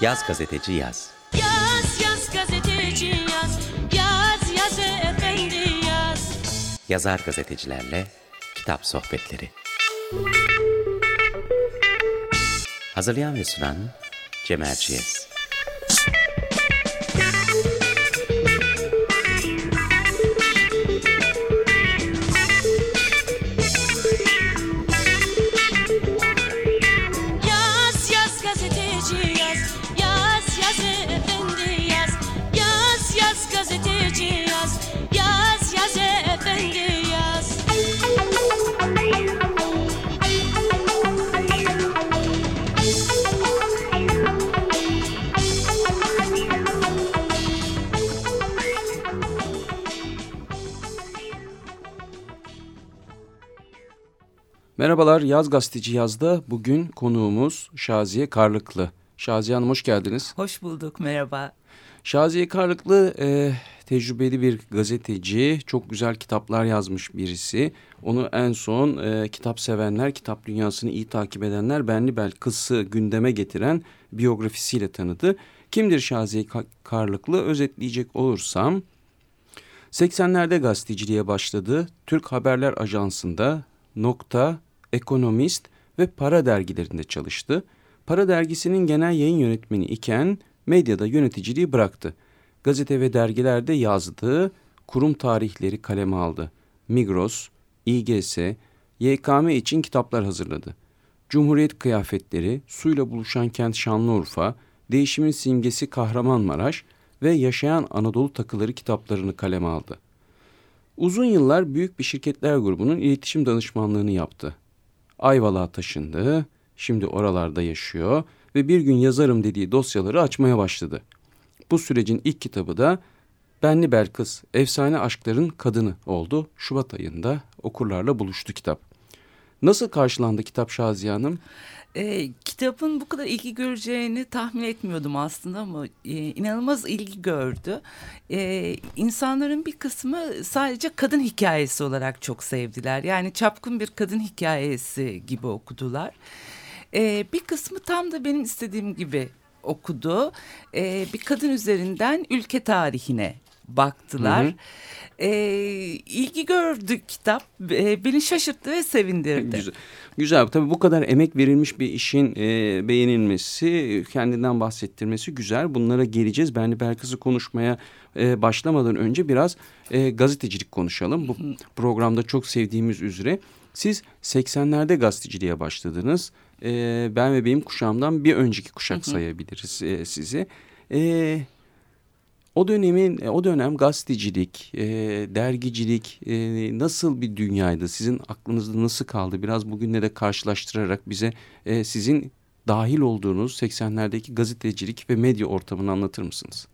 Yaz gazeteci yaz. Yaz yaz gazeteci yaz Yaz yaz efendi yaz Yazar gazetecilerle kitap sohbetleri. Hazırlayan ve sunan Cem Erciyes. Merhabalar Yaz Gazeteci Yaz'da bugün konuğumuz Şaziye Karlıklı. Şaziye Hanım hoş geldiniz. Hoş bulduk, merhaba. Şaziye Karlıklı e, tecrübeli bir gazeteci, çok güzel kitaplar yazmış birisi. Onu en son e, kitap sevenler, kitap dünyasını iyi takip edenler Benli Belkıs'ı gündeme getiren biyografisiyle tanıdı. Kimdir Şaziye Ka- Karlıklı? Özetleyecek olursam 80'lerde gazeteciliğe başladı. Türk Haberler Ajansı'nda Nokta, Ekonomist ve Para dergilerinde çalıştı. Para dergisinin genel yayın yönetmeni iken medyada yöneticiliği bıraktı. Gazete ve dergilerde yazdığı kurum tarihleri kaleme aldı. Migros, İGS, YKM için kitaplar hazırladı. Cumhuriyet kıyafetleri, suyla buluşan kent Şanlıurfa, değişimin simgesi Kahramanmaraş ve yaşayan Anadolu takıları kitaplarını kaleme aldı. Uzun yıllar büyük bir şirketler grubunun iletişim danışmanlığını yaptı. Ayvalık'a taşındı, şimdi oralarda yaşıyor ve bir gün yazarım dediği dosyaları açmaya başladı. Bu sürecin ilk kitabı da Benli Belkıs, Efsane Aşkların Kadını oldu. Şubat ayında okurlarla buluştu kitap. Nasıl karşılandı kitap Şaziye Hanım? Ee, kitabın bu kadar ilgi göreceğini tahmin etmiyordum aslında ama e, inanılmaz ilgi gördü. Ee, insanların bir kısmı sadece kadın hikayesi olarak çok sevdiler. Yani çapkın bir kadın hikayesi gibi okudular. Ee, bir kısmı tam da benim istediğim gibi okudu. Ee, bir kadın üzerinden ülke tarihine baktılar. Hı hı. Ee, ilgi gördü kitap. Ee, beni şaşırttı ve sevindirdi. Güzel. Güzel. Tabii bu kadar emek verilmiş bir işin e, beğenilmesi, kendinden bahsettirmesi güzel. Bunlara geleceğiz. Ben de Belkıs'ı konuşmaya e, başlamadan önce biraz e, gazetecilik konuşalım. Bu programda çok sevdiğimiz üzere. Siz 80'lerde gazeteciliğe başladınız. E, ben ve benim kuşağımdan bir önceki kuşak sayabiliriz e, sizi. E, o dönemin, o dönem gazetecilik, e, dergicilik e, nasıl bir dünyaydı? Sizin aklınızda nasıl kaldı? Biraz bugünle de karşılaştırarak bize e, sizin dahil olduğunuz 80'lerdeki gazetecilik ve medya ortamını anlatır mısınız?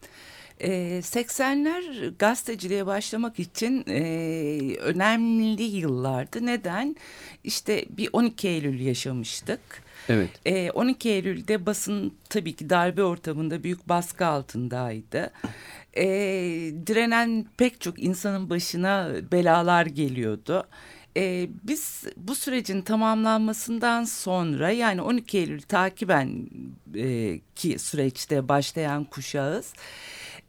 Ee, 80'ler gazeteciliğe başlamak için e, önemli yıllardı. Neden? İşte bir 12 Eylül yaşamıştık. Evet. Ee, 12 Eylül'de basın tabii ki darbe ortamında büyük baskı altındaydı. Ee, direnen pek çok insanın başına belalar geliyordu. Ee, biz bu sürecin tamamlanmasından sonra yani 12 Eylül takiben e, ki süreçte başlayan kuşağız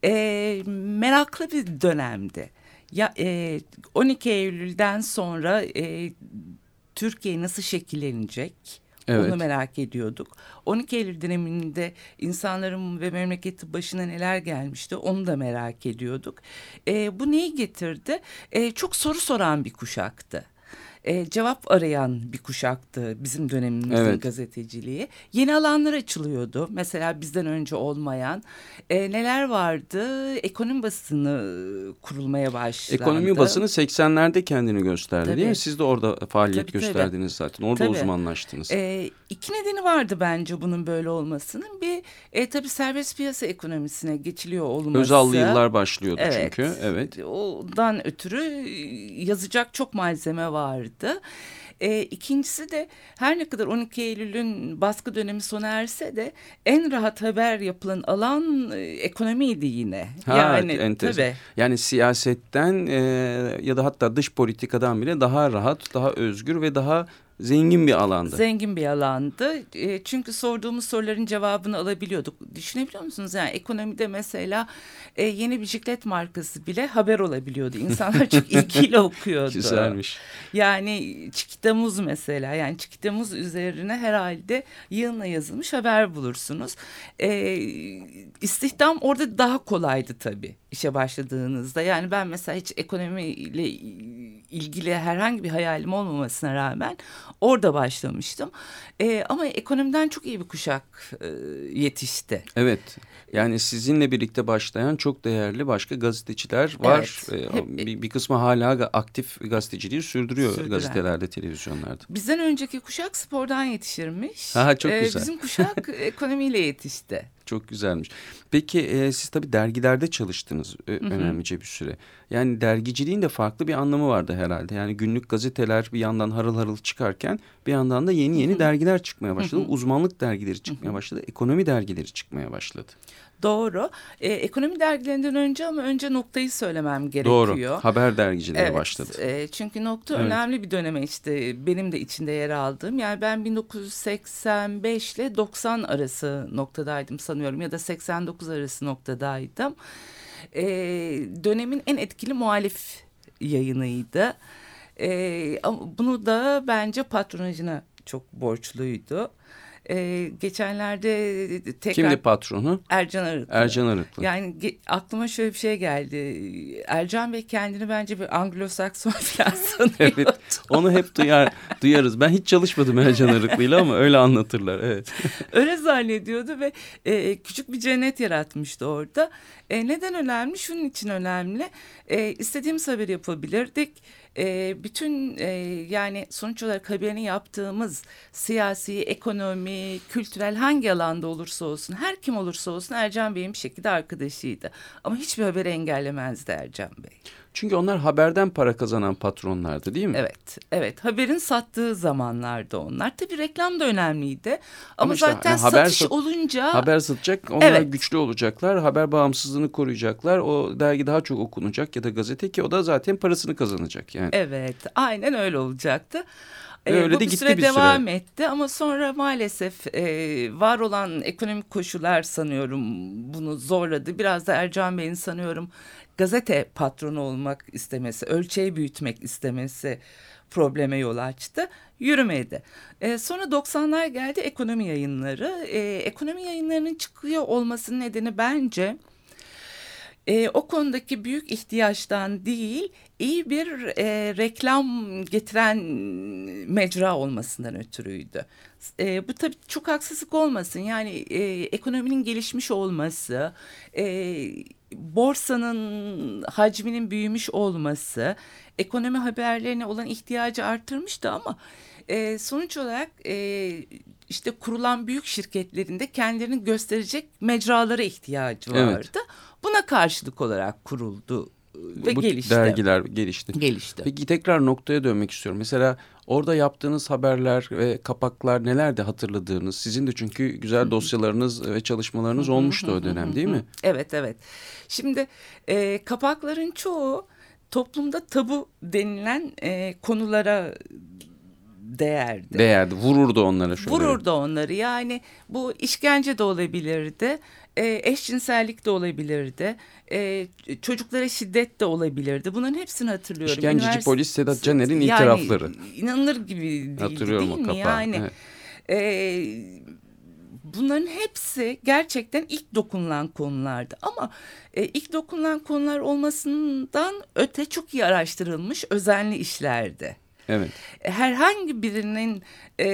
e, meraklı bir dönemdi. Ya e, 12 Eylül'den sonra e, Türkiye nasıl şekillenecek? Evet. Onu merak ediyorduk. 12 Eylül döneminde insanların ve memleketi başına neler gelmişti onu da merak ediyorduk. E, bu neyi getirdi? E, çok soru soran bir kuşaktı. E, cevap arayan bir kuşaktı bizim dönemimizin Evet. gazeteciliği. Yeni alanlar açılıyordu. Mesela bizden önce olmayan e, neler vardı? Ekonomi basını kurulmaya başlandı. Ekonomi basını 80'lerde kendini gösterdi değil Tabii. mi? Siz de orada faaliyet Tabii, tabii. gösterdiniz zaten. Orada Tabii. uzmanlaştınız. E, iki nedeni vardı bence bunun böyle olmasının. Bir e, tabii serbest piyasa ekonomisine geçiliyor olması. Özallı yıllar başlıyordu Evet. çünkü. Evet. Ondan ötürü yazacak çok malzeme vardı. E, ikincisi de her ne kadar 12 Eylül'ün baskı dönemi sona erse de en rahat haber yapılan alan e, ekonomiydi yine. Ha, yani enteresan. tabii. Yani siyasetten e, ya da hatta dış politikadan bile daha rahat, daha özgür ve daha zengin bir alanda. Zengin bir alandı. E, çünkü sorduğumuz soruların cevabını alabiliyorduk. Düşünebiliyor musunuz? Yani ekonomide mesela e, yeni bisiklet markası bile haber olabiliyordu. İnsanlar çok ilgiyle okuyordu. Güzelmiş. Yani Çikitamuz mesela yani Çikitamuz üzerine herhalde yığınla yazılmış haber bulursunuz. E, istihdam orada daha kolaydı tabii işe başladığınızda. Yani ben mesela hiç ekonomiyle ilgili herhangi bir hayalim olmamasına rağmen orada başlamıştım. E, ama ekonomiden çok iyi bir kuşak e, yetişti. Evet. Yani sizinle birlikte başlayan çok değerli başka gazeteciler var. Evet. Ee, Hep- bir, bir kısmı hala aktif gazeteciliği sürdürüyor Sürdüren. gazetelerde, televizyonlarda. Bizden önceki kuşak spordan yetişirmiş. Ha, çok E, güzel. Bizim kuşak ekonomiyle yetişti. Çok güzelmiş. Peki e, siz tabii dergilerde çalıştınız e, önemlice bir süre. Yani dergiciliğin de farklı bir anlamı vardı herhalde. Yani günlük gazeteler bir yandan harıl harıl çıkarken bir yandan da yeni yeni dergiler çıkmaya başladı. Uzmanlık dergileri çıkmaya başladı. Ekonomi dergileri çıkmaya başladı. Doğru. E, ekonomi dergilerinden önce ama önce noktayı söylemem gerekiyor. Doğru. Haber dergicileri başladı. e, çünkü nokta Evet. önemli bir döneme işte benim de içinde yer aldığım. Yani ben 1985 ile 90 arası noktadaydım sanıyorum ya da 89 arası noktadaydım. E, dönemin en etkili muhalif yayınıydı. E, ama bunu da bence patronajına çok borçluydu. E, geçenlerde tekrar Kimdi patronu? Ercan Arıklı. Ercan Arıklı. Yani aklıma şöyle bir şey geldi. Ercan Bey kendini bence bir Anglo-Sakson falan sanıyor. Evet. Onu hep duyar, duyarız. Ben hiç çalışmadım Ercan Arıklı'yla ama öyle anlatırlar. Evet. Öyle zannediyordu ve e, küçük bir cennet yaratmıştı orada. E, neden önemli? Şunun için önemli. E, istediğimiz haberi yapabilirdik. E, bütün e, yani sonuç olarak haberini yaptığımız siyasi, ekonomi, kültürel hangi alanda olursa olsun, her kim olursa olsun Ercan Bey'in bir şekilde arkadaşıydı. Ama hiçbir haberi engellemezdi Ercan Bey. Çünkü onlar haberden para kazanan patronlardı değil mi? Evet, evet. Haberin sattığı zamanlarda onlar. Tabii reklam da önemliydi. Ama, Ama işte zaten hani haber satış sat- olunca... Haber satacak, onlar Evet. güçlü olacaklar, haber bağımsızlığını koruyacaklar. O dergi daha çok okunacak ya da gazete ki o da zaten parasını kazanacak yani. Evet, aynen öyle olacaktı. Ee, öyle bu de bir gitti süre bir süre. devam etti ama sonra maalesef e, var olan ekonomik koşullar sanıyorum bunu zorladı. Biraz da Ercan Bey'in sanıyorum gazete patronu olmak istemesi, ölçeği büyütmek istemesi probleme yol açtı. Yürümedi. E, sonra 90'lar geldi ekonomi yayınları. E, ekonomi yayınlarının çıkıyor olmasının nedeni bence e, o konudaki büyük ihtiyaçtan değil iyi bir e, reklam getiren mecra olmasından ötürüydü. E, bu tabii çok haksızlık olmasın yani e, ekonominin gelişmiş olması, e, borsanın hacminin büyümüş olması, ekonomi haberlerine olan ihtiyacı arttırmıştı ama e, sonuç olarak e, işte kurulan büyük şirketlerinde kendilerini gösterecek mecralara ihtiyacı Evet. vardı. Buna karşılık olarak kuruldu ve Bu gelişti. dergiler gelişti. Gelişti. Peki tekrar noktaya dönmek istiyorum. Mesela orada yaptığınız haberler ve kapaklar nelerdi hatırladığınız? Sizin de çünkü güzel dosyalarınız ve çalışmalarınız olmuştu o dönem değil mi? Evet evet. Şimdi e, kapakların çoğu toplumda tabu denilen e, konulara değerdi. Değerdi, vururdu onlara şöyle. Vururdu onları yani bu işkence de olabilirdi, e, eşcinsellik de olabilirdi, e, çocuklara şiddet de olabilirdi. Bunların hepsini hatırlıyorum. İşkenceci Üniversite- polis Sedat Caner'in Yani itirafları. inanılır gibi değildi Hatırlıyorum değil mi? kapağı. Yani Evet. e, bunların hepsi gerçekten ilk dokunulan konulardı. Ama e, ilk dokunulan konular olmasından öte çok iyi araştırılmış özenli işlerdi Evet. herhangi birinin e,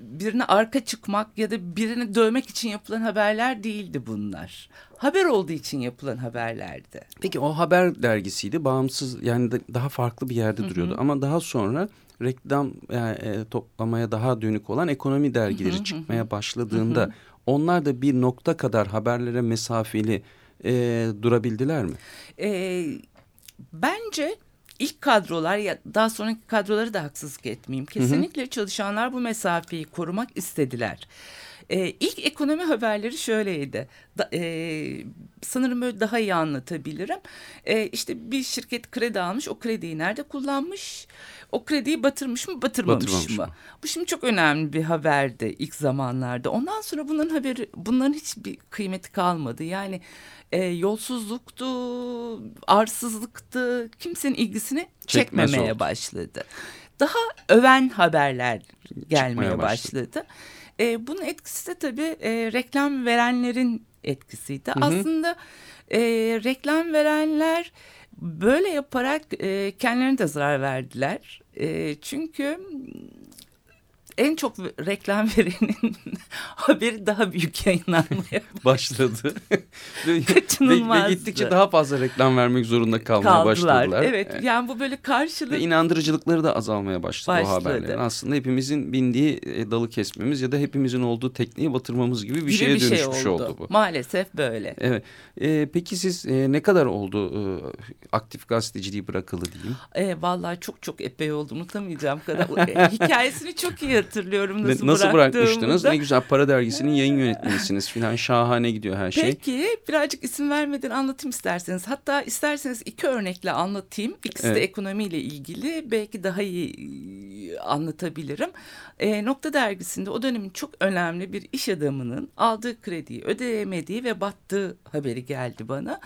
birine arka çıkmak ya da birini dövmek için yapılan haberler değildi bunlar. Haber olduğu için yapılan haberlerdi. Peki o haber dergisiydi. Bağımsız yani da- daha farklı bir yerde duruyordu. Ama daha sonra reklam yani, e, toplamaya daha dönük olan ekonomi dergileri çıkmaya başladığında onlar da bir nokta kadar haberlere mesafeli e, durabildiler mi? E, bence ilk kadrolar ya daha sonraki kadroları da haksızlık etmeyeyim. Kesinlikle çalışanlar bu mesafeyi korumak istediler. E, ilk ekonomi haberleri şöyleydi. Da, e, sanırım böyle daha iyi anlatabilirim. E, işte bir şirket kredi almış. O krediyi nerede kullanmış? O krediyi batırmış mı, batırmamış, Batırmamış mı? mı? Bu şimdi çok önemli bir haberdi ilk zamanlarda. Ondan sonra bunların haberi, bunların hiçbir kıymeti kalmadı. Yani e, yolsuzluktu, arsızlıktı, kimsenin ilgisini Çekmez çekmemeye oldu. başladı. Daha öven haberler gelmeye Çıkmaya başladı. başladı. E, bunun etkisi de tabii e, reklam verenlerin etkisiydi. hı. Aslında e, reklam verenler böyle yaparak e, kendilerine de zarar verdiler. E, çünkü en çok reklam verenin haberi daha büyük yayınlanmaya Başladı. ve, ve, ve gittikçe daha fazla reklam vermek zorunda kalmaya kaldılar. başladılar. Evet, yani bu böyle karşılık Ve inandırıcılıkları da azalmaya başladı, Başladı. o haberlerin. Aslında hepimizin bindiği e, dalı kesmemiz ya da hepimizin olduğu tekneyi batırmamız gibi bir gibi şeye bir şey dönüşmüş oldu. oldu. bu. Maalesef böyle. Evet. E, peki siz e, ne kadar oldu e, aktif gazeteciliği bırakalı diyeyim? E, vallahi çok çok epey oldu unutamayacağım kadar. E, hikayesini çok iyi hatırlıyorum nasıl, Nasıl bırakmıştınız? Ne güzel Para Dergisi'nin yayın yönetmenisiniz filan. Şahane gidiyor her şey. Peki birazcık isim vermeden anlatayım isterseniz. Hatta isterseniz iki örnekle anlatayım. İkisi Evet. de ekonomiyle ilgili. Belki daha iyi e, anlatabilirim. E, Nokta dergisinde o dönemin çok önemli bir iş adamının aldığı krediyi ödeyemediği ve battığı haberi geldi bana.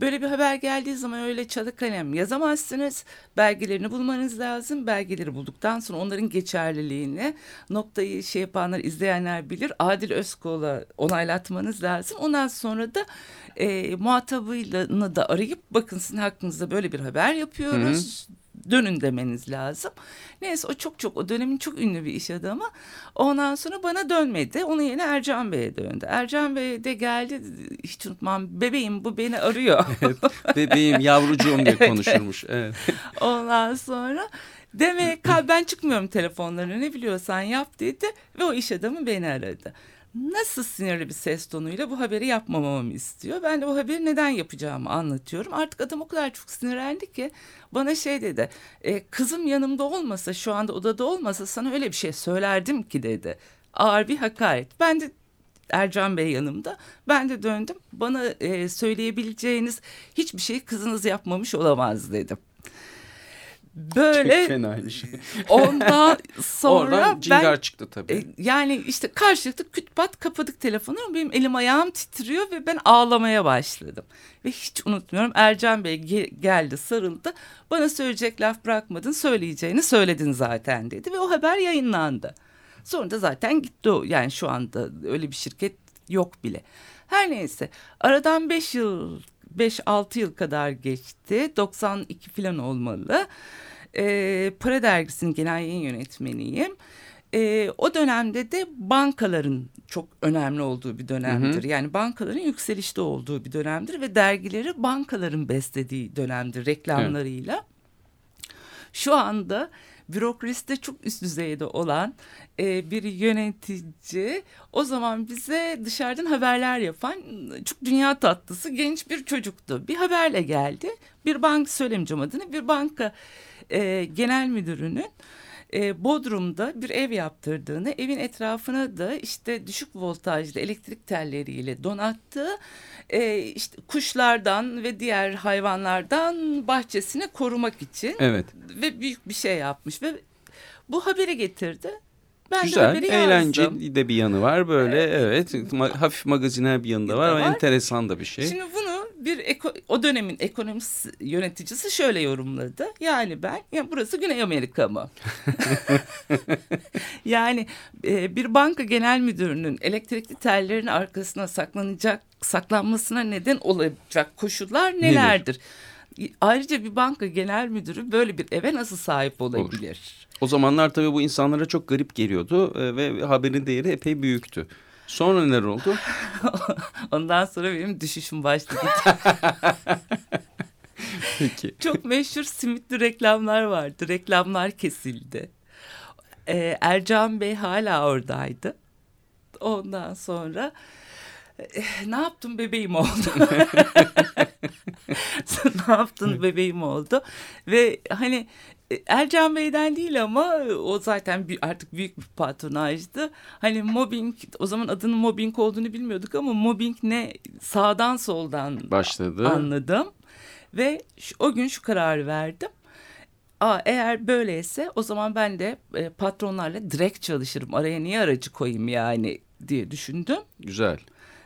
Böyle bir haber geldiği zaman öyle çalı kalem yazamazsınız. Belgelerini bulmanız lazım. Belgeleri bulduktan sonra onların geçerliliğini noktayı şey yapanlar, izleyenler bilir. Adil Özkol'a onaylatmanız lazım. Ondan sonra da e, muhatabını da arayıp bakın sizin hakkınızda böyle bir haber yapıyoruz. Dönün demeniz lazım. Neyse o çok çok o dönemin çok ünlü bir iş adamı. Ondan sonra bana dönmedi. Onun yerine Ercan Bey'e döndü. Ercan Bey de geldi. Hiç unutmam. Bebeğim bu beni arıyor. Bebeğim, yavrucuğum diye Evet. konuşurmuş. Evet. Ondan sonra demek ben çıkmıyorum telefonlarına ne biliyorsan yap dedi ve o iş adamı beni aradı. Nasıl sinirli bir ses tonuyla bu haberi yapmamamı istiyor. Ben de bu haberi neden yapacağımı anlatıyorum. Artık adam o kadar çok sinirlendi ki bana şey dedi. "E, kızım yanımda olmasa şu anda odada olmasa sana öyle bir şey söylerdim ki dedi. Ağır bir hakaret. Ben de Ercan Bey yanımda. Ben de döndüm. Bana e, söyleyebileceğiniz hiçbir şeyi kızınız yapmamış olamaz dedim. Çok Böyle fena bir şey. ondan sonra Oradan ben cingar çıktı tabii. e, yani işte karşılıklı küt pat kapadık telefonu. Benim elim ayağım titriyor ve ben ağlamaya başladım. Ve hiç unutmuyorum Ercan Bey ge- geldi sarıldı. Bana söyleyecek laf bırakmadın söyleyeceğini söyledin zaten dedi. Ve o haber yayınlandı. Sonra da zaten gitti o. Yani şu anda öyle bir şirket yok bile. Her neyse aradan 5 yıl 5-6 yıl kadar geçti. 92 falan olmalı. Ee, Para Dergisi'nin genel yayın yönetmeniyim. Ee, o dönemde de bankaların çok önemli olduğu bir dönemdir. Yani bankaların yükselişte olduğu bir dönemdir ve dergileri bankaların beslediği dönemdir reklamlarıyla. Şu anda bürokraside çok üst düzeyde olan e, bir yönetici o zaman bize dışarıdan haberler yapan çok dünya tatlısı genç bir çocuktu. Bir haberle geldi. Bir banka söylemeyeceğim adını. Bir banka e, genel müdürünün e, Bodrum'da bir ev yaptırdığını, evin etrafına da işte düşük voltajlı elektrik telleriyle donattığı e, işte kuşlardan ve diğer hayvanlardan bahçesini korumak için Evet. ve büyük bir şey yapmış ve bu haberi getirdi. Ben de Güzel, haberi yazdım. eğlenceli de bir yanı var böyle evet. Ma- hafif magazinel bir yanı da var ama enteresan da bir şey. Şimdi bunu bir eko- o dönemin ekonomist yöneticisi şöyle yorumladı. Yani ben ya burası Güney Amerika mı? yani e, bir banka genel müdürünün elektrikli tellerin arkasına saklanacak saklanmasına neden olacak koşullar nelerdir? Ayrıca bir banka genel müdürü böyle bir eve nasıl sahip olabilir? O zamanlar tabii bu insanlara çok garip geliyordu e, ve haberin değeri epey büyüktü. Sonra neler oldu? Ondan sonra benim düşüşüm başladı. Peki. Çok meşhur simitli reklamlar vardı. Reklamlar kesildi. Ee, Ercan Bey hala oradaydı. Ondan sonra eh, ne yaptın bebeğim oldu. ne yaptın bebeğim oldu. Ve hani Ercan Bey'den değil ama o zaten artık büyük bir patronajdı. Hani mobbing o zaman adının mobbing olduğunu bilmiyorduk ama mobbing ne sağdan soldan başladı. Anladım. Ve şu, o gün şu kararı verdim. Aa, eğer böyleyse o zaman ben de e, patronlarla direkt çalışırım. Araya niye aracı koyayım yani diye düşündüm. Güzel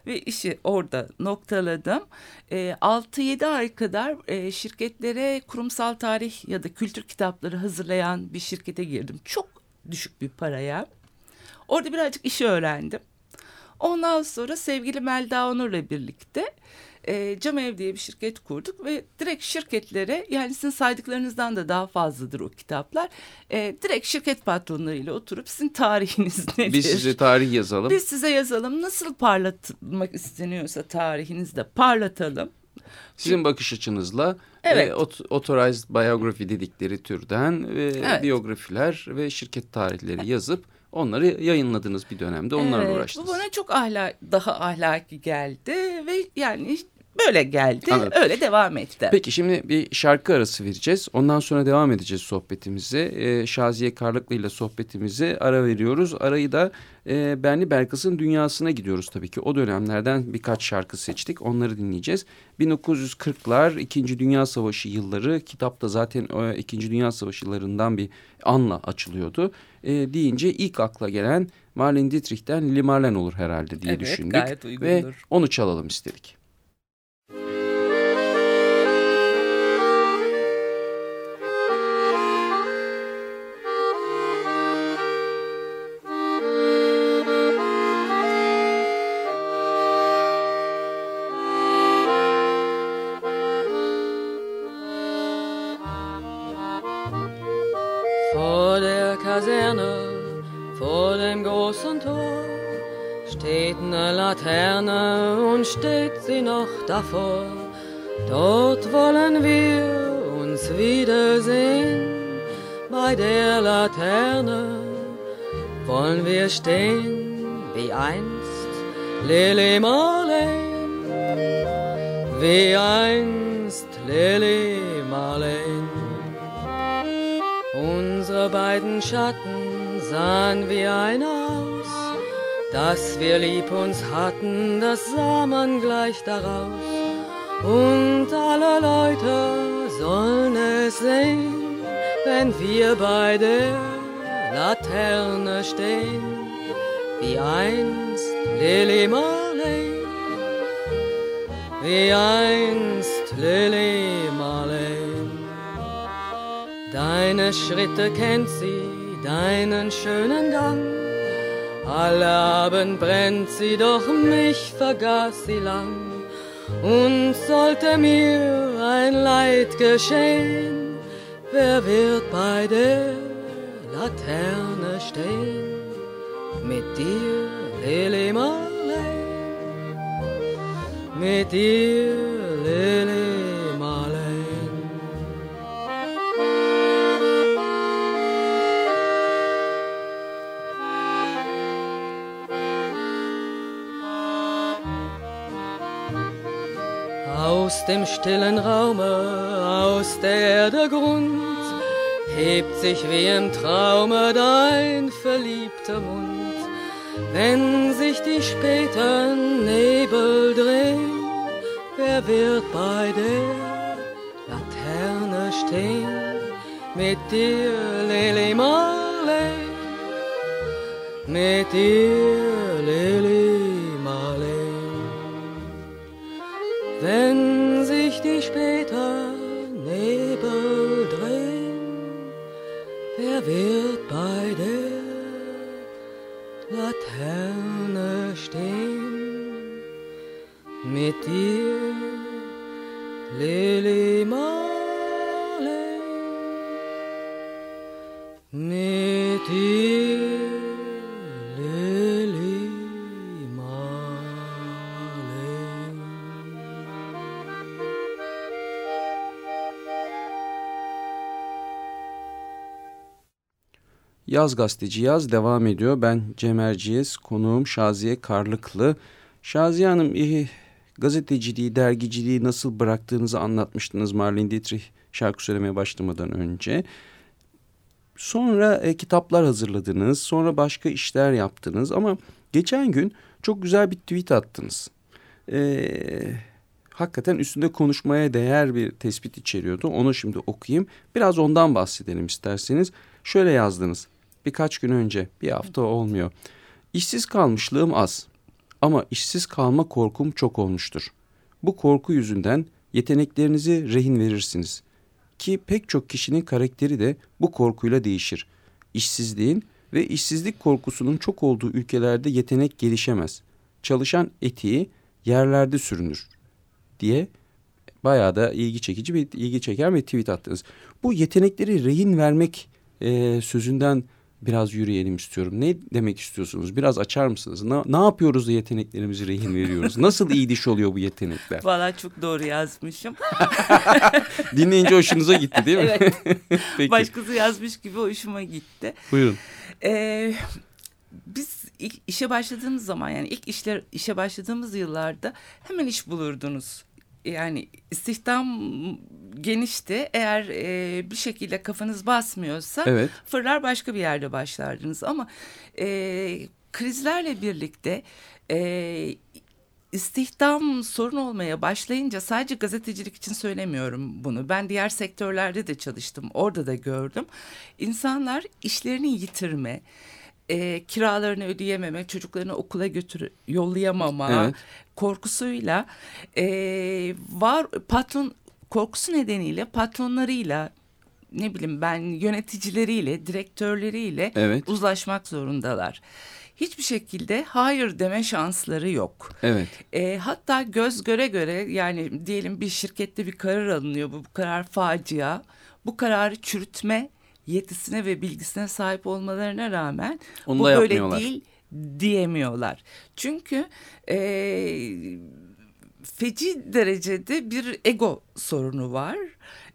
ve işi orada noktaladım. E, ee, 6-7 ay kadar e, şirketlere kurumsal tarih ya da kültür kitapları hazırlayan bir şirkete girdim. Çok düşük bir paraya. Orada birazcık işi öğrendim. Ondan sonra sevgili Melda Onur'la birlikte e, Cam Ev diye bir şirket kurduk ve direkt şirketlere yani sizin saydıklarınızdan da daha fazladır o kitaplar. E, direkt şirket patronlarıyla oturup sizin tarihiniz nedir? Biz size tarih yazalım. Biz size yazalım. Nasıl parlatmak isteniyorsa tarihinizde parlatalım. Sizin bakış açınızla evet. e, authorized biography dedikleri türden e, evet. biyografiler ve şirket tarihleri yazıp onları yayınladınız bir dönemde onlarla evet, uğraştınız. Bu bana çok ahlak, daha ahlaki geldi ve yani böyle geldi. Anladım. Öyle devam etti. Peki şimdi bir şarkı arası vereceğiz. Ondan sonra devam edeceğiz sohbetimize. Ee, Şaziye Karlıklı ile sohbetimize ara veriyoruz. Arayı da e, Benli Berkas'ın dünyasına gidiyoruz tabii ki. O dönemlerden birkaç şarkı seçtik. Onları dinleyeceğiz. 1940'lar İkinci Dünya Savaşı yılları. Kitapta zaten o İkinci Dünya Savaşı yıllarından bir anla açılıyordu. E, deyince ilk akla gelen Marlene Dietrich'ten Limarlen olur herhalde diye evet, düşündük. Gayet uygundur. Ve onu çalalım istedik. Daraus. Und alle Leute sollen es sehen, wenn wir bei der Laterne stehen, wie einst Lily Marley, wie einst Lily Marley. Deine Schritte kennt sie, deinen schönen Gang alle Abend brennt sie, doch mich vergaß sie lang. Und sollte mir ein Leid geschehen, wer wird bei der Laterne stehen? Mit dir, Lily Marley, mit dir, Lily Aus dem stillen Raume, aus der Erde Grund, hebt sich wie im Traume dein verliebter Mund. Wenn sich die späten Nebel drehen, wer wird bei der Laterne stehen? Mit dir, Lily Marley, mit dir, Yaz Gazeteci Yaz devam ediyor. Ben Cem Erciyes, konuğum Şaziye Karlıklı. Şaziye Hanım gazeteciliği, dergiciliği nasıl bıraktığınızı anlatmıştınız Marlene Dietrich şarkı söylemeye başlamadan önce. Sonra e, kitaplar hazırladınız. Sonra başka işler yaptınız. Ama geçen gün çok güzel bir tweet attınız. Eee hakikaten üstünde konuşmaya değer bir tespit içeriyordu. Onu şimdi okuyayım. Biraz ondan bahsedelim isterseniz. Şöyle yazdınız. Birkaç gün önce, bir hafta olmuyor. İşsiz kalmışlığım az ama işsiz kalma korkum çok olmuştur. Bu korku yüzünden yeteneklerinizi rehin verirsiniz. Ki pek çok kişinin karakteri de bu korkuyla değişir. İşsizliğin ve işsizlik korkusunun çok olduğu ülkelerde yetenek gelişemez. Çalışan etiği yerlerde sürünür diye bayağı da ilgi çekici bir ilgi çeken bir tweet attınız. Bu yetenekleri rehin vermek e, sözünden biraz yürüyelim istiyorum. Ne demek istiyorsunuz? Biraz açar mısınız? Ne, ne yapıyoruz da yeteneklerimizi rehin veriyoruz? Nasıl iyi diş oluyor bu yetenekler? Valla çok doğru yazmışım. Dinleyince hoşunuza gitti değil mi? Evet. Peki. Başkası yazmış gibi hoşuma gitti. Buyurun. Ee, biz ilk işe başladığımız zaman yani ilk işler işe başladığımız yıllarda hemen iş bulurdunuz. Yani istihdam genişti. Eğer e, bir şekilde kafanız basmıyorsa Evet. fırlar başka bir yerde başlardınız. Ama e, krizlerle birlikte e, istihdam sorun olmaya başlayınca sadece gazetecilik için söylemiyorum bunu. Ben diğer sektörlerde de çalıştım. Orada da gördüm. İnsanlar işlerini yitirme, e, kiralarını ödeyememe, çocuklarını okula götür yollayamama Evet. korkusuyla e, var patron korkusu nedeniyle patronlarıyla ne bileyim ben yöneticileriyle, direktörleriyle Evet. uzlaşmak zorundalar. Hiçbir şekilde hayır deme şansları yok. Evet. E, hatta göz göre göre yani diyelim bir şirkette bir karar alınıyor. Bu, bu karar facia. Bu kararı çürütme yetisine ve bilgisine sahip olmalarına rağmen Onu bu böyle değil diyemiyorlar. Çünkü e, feci derecede bir ego sorunu var.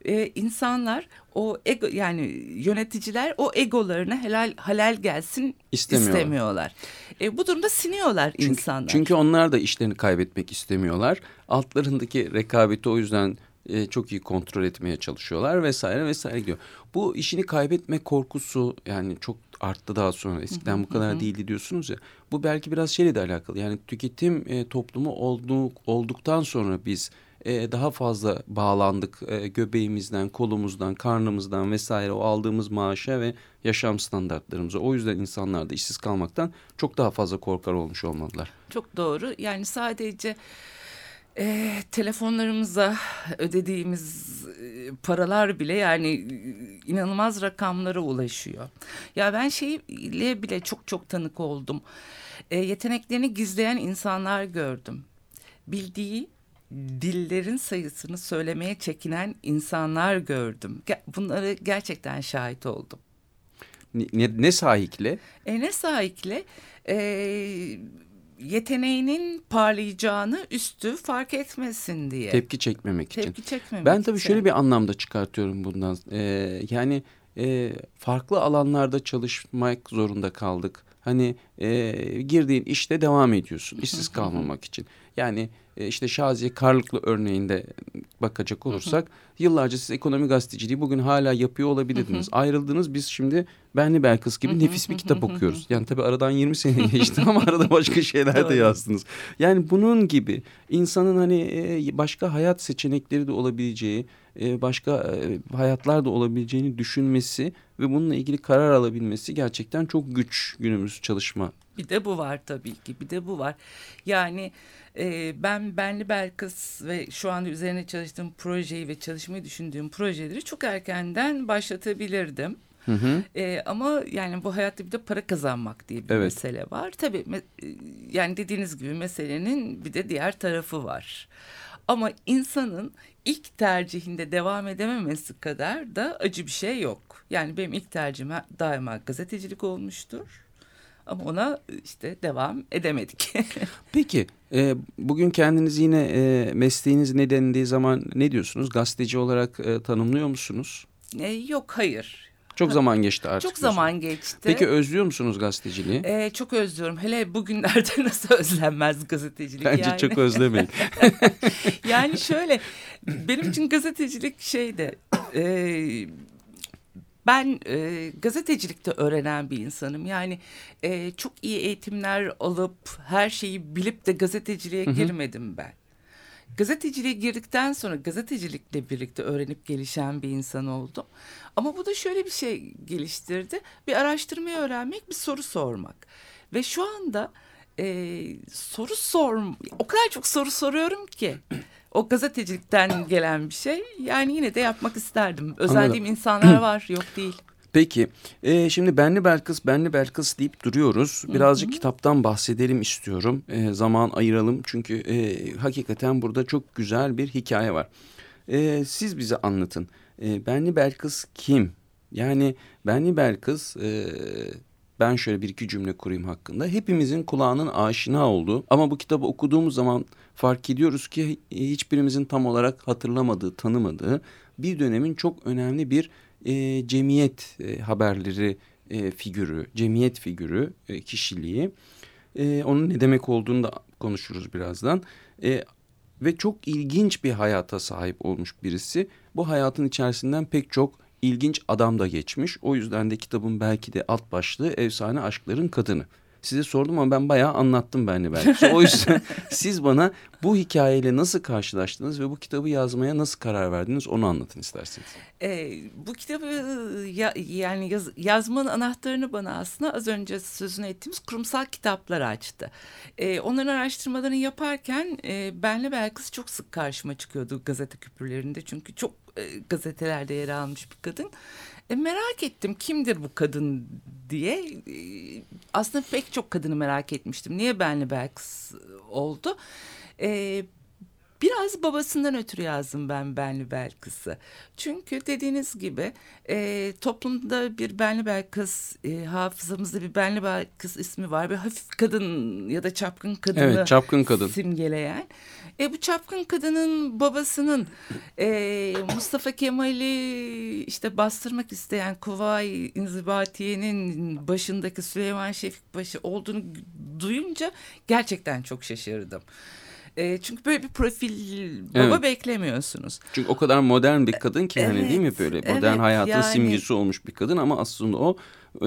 E, insanlar o ego yani yöneticiler o egolarına helal halal gelsin İstemiyorlar. istemiyorlar. E, bu durumda siniyorlar Çünkü, insanlar. çünkü onlar da işlerini kaybetmek istemiyorlar. Altlarındaki rekabeti o yüzden e, çok iyi kontrol etmeye çalışıyorlar vesaire vesaire gidiyor. Bu işini kaybetme korkusu yani çok arttı daha sonra. Eskiden bu kadar değildi diyorsunuz ya. Bu belki biraz şeyle de alakalı. Yani tüketim e, toplumu olduk, olduktan sonra biz e, daha fazla bağlandık e, göbeğimizden, kolumuzdan, karnımızdan vesaire o aldığımız maaşa ve yaşam standartlarımıza. O yüzden insanlar da işsiz kalmaktan çok daha fazla korkar olmuş olmalılar. Çok doğru. Yani sadece e, telefonlarımıza ödediğimiz e, paralar bile yani e, inanılmaz rakamlara ulaşıyor. Ya ben şeyle bile çok çok tanık oldum. E, yeteneklerini gizleyen insanlar gördüm. Bildiği dillerin sayısını söylemeye çekinen insanlar gördüm. Bunları gerçekten şahit oldum. Ne, ne, ne sahikle? E ne sahikle e, yeteneğinin parlayacağını üstü fark etmesin diye. Tepki çekmemek için. Tepki çekmemek Ben tabii için. şöyle bir anlamda çıkartıyorum bundan. Ee, yani e, farklı alanlarda çalışmak zorunda kaldık. Hani e, girdiğin işte devam ediyorsun işsiz kalmamak için. Yani e, işte Şaziye Karlıklı örneğinde bakacak olursak yıllarca siz ekonomi gazeteciliği bugün hala yapıyor olabilirdiniz. Ayrıldınız biz şimdi Benli Belkıs gibi nefis bir kitap okuyoruz. Yani tabii aradan 20 sene geçti ama arada başka şeyler de yazdınız. Yani bunun gibi insanın hani e, başka hayat seçenekleri de olabileceği, e, başka e, hayatlar da olabileceğini düşünmesi ve bununla ilgili karar alabilmesi gerçekten çok güç günümüz çalışma. Bir de bu var tabii ki. Bir de bu var. Yani e, ben Benli Belkıs ve şu anda üzerine çalıştığım projeyi ve çalışmayı düşündüğüm projeleri çok erkenden başlatabilirdim. Hı hı. E, ama yani bu hayatta bir de para kazanmak diye bir Evet. mesele var. Tabii me- yani dediğiniz gibi meselenin bir de diğer tarafı var. Ama insanın ilk tercihinde devam edememesi kadar da acı bir şey yok. Yani benim ilk tercihim daima gazetecilik olmuştur. Ama ona işte devam edemedik. Peki e, bugün kendinizi yine e, mesleğiniz ne dendiği zaman ne diyorsunuz? Gazeteci olarak e, tanımlıyor musunuz? E, yok hayır. Çok zaman geçti artık. Çok zaman geçti. Peki özlüyor musunuz gazeteciliği? E, çok özlüyorum. Hele bugünlerde nasıl özlenmez gazetecilik Bence yani. çok özlemeyin. Yani şöyle benim için gazetecilik şeyde e, ben e, gazetecilikte öğrenen bir insanım. Yani e, çok iyi eğitimler alıp her şeyi bilip de gazeteciliğe girmedim ben. Gazeteciliğe girdikten sonra gazetecilikle birlikte öğrenip gelişen bir insan oldum. Ama bu da şöyle bir şey geliştirdi. Bir araştırmayı öğrenmek, bir soru sormak. Ve şu anda e, soru sor, o kadar çok soru soruyorum ki. O gazetecilikten gelen bir şey. Yani yine de yapmak isterdim. Özendiğim insanlar var, yok değil. Peki e, şimdi Benli Belkıs, Benli Belkıs deyip duruyoruz. Birazcık kitaptan bahsedelim istiyorum. E, zaman ayıralım çünkü e, hakikaten burada çok güzel bir hikaye var. E, siz bize anlatın. E, Benli Belkıs kim? Yani Benli Belkıs e, ben şöyle bir iki cümle kurayım hakkında. Hepimizin kulağının aşina olduğu ama bu kitabı okuduğumuz zaman fark ediyoruz ki hiçbirimizin tam olarak hatırlamadığı, tanımadığı bir dönemin çok önemli bir e, cemiyet e, haberleri e, figürü, cemiyet figürü, e, kişiliği. E, onun ne demek olduğunu da konuşuruz birazdan. E, ve çok ilginç bir hayata sahip olmuş birisi. Bu hayatın içerisinden pek çok ilginç adam da geçmiş. O yüzden de kitabın belki de alt başlığı Efsane Aşkların Kadını. Size sordum ama ben bayağı anlattım ben de belki. O yüzden siz bana bu hikayeyle nasıl karşılaştınız ve bu kitabı yazmaya nasıl karar verdiniz onu anlatın isterseniz. Ee, bu kitabı ya, yani yaz, yazmanın anahtarını bana aslında az önce sözünü ettiğimiz kurumsal kitaplar açtı. Ee, onların araştırmalarını yaparken e, benle Belkıs çok sık karşıma çıkıyordu gazete küpürlerinde. Çünkü çok e, gazetelerde yer almış bir kadın. E, merak ettim kimdir bu kadın diye. E, aslında pek çok kadını merak etmiştim. Niye benle Belkıs oldu? E, Biraz babasından ötürü yazdım ben Benli Belkıs'ı. Çünkü dediğiniz gibi e, toplumda bir Benli Belkıs, e, hafızamızda bir Benli Belkıs ismi var. Bir hafif kadın ya da çapkın kadını Evet, çapkın kadın. simgeleyen. E, bu çapkın kadının babasının e, Mustafa Kemal'i işte bastırmak isteyen Kuvayi İnzibatiye'nin başındaki Süleyman Şefik Paşa olduğunu duyunca gerçekten çok şaşırdım. E, çünkü böyle bir profil baba Evet. beklemiyorsunuz. Çünkü o kadar modern bir kadın ki hani değil mi Evet, böyle modern evet, hayatın yani- simgesi olmuş bir kadın ama aslında o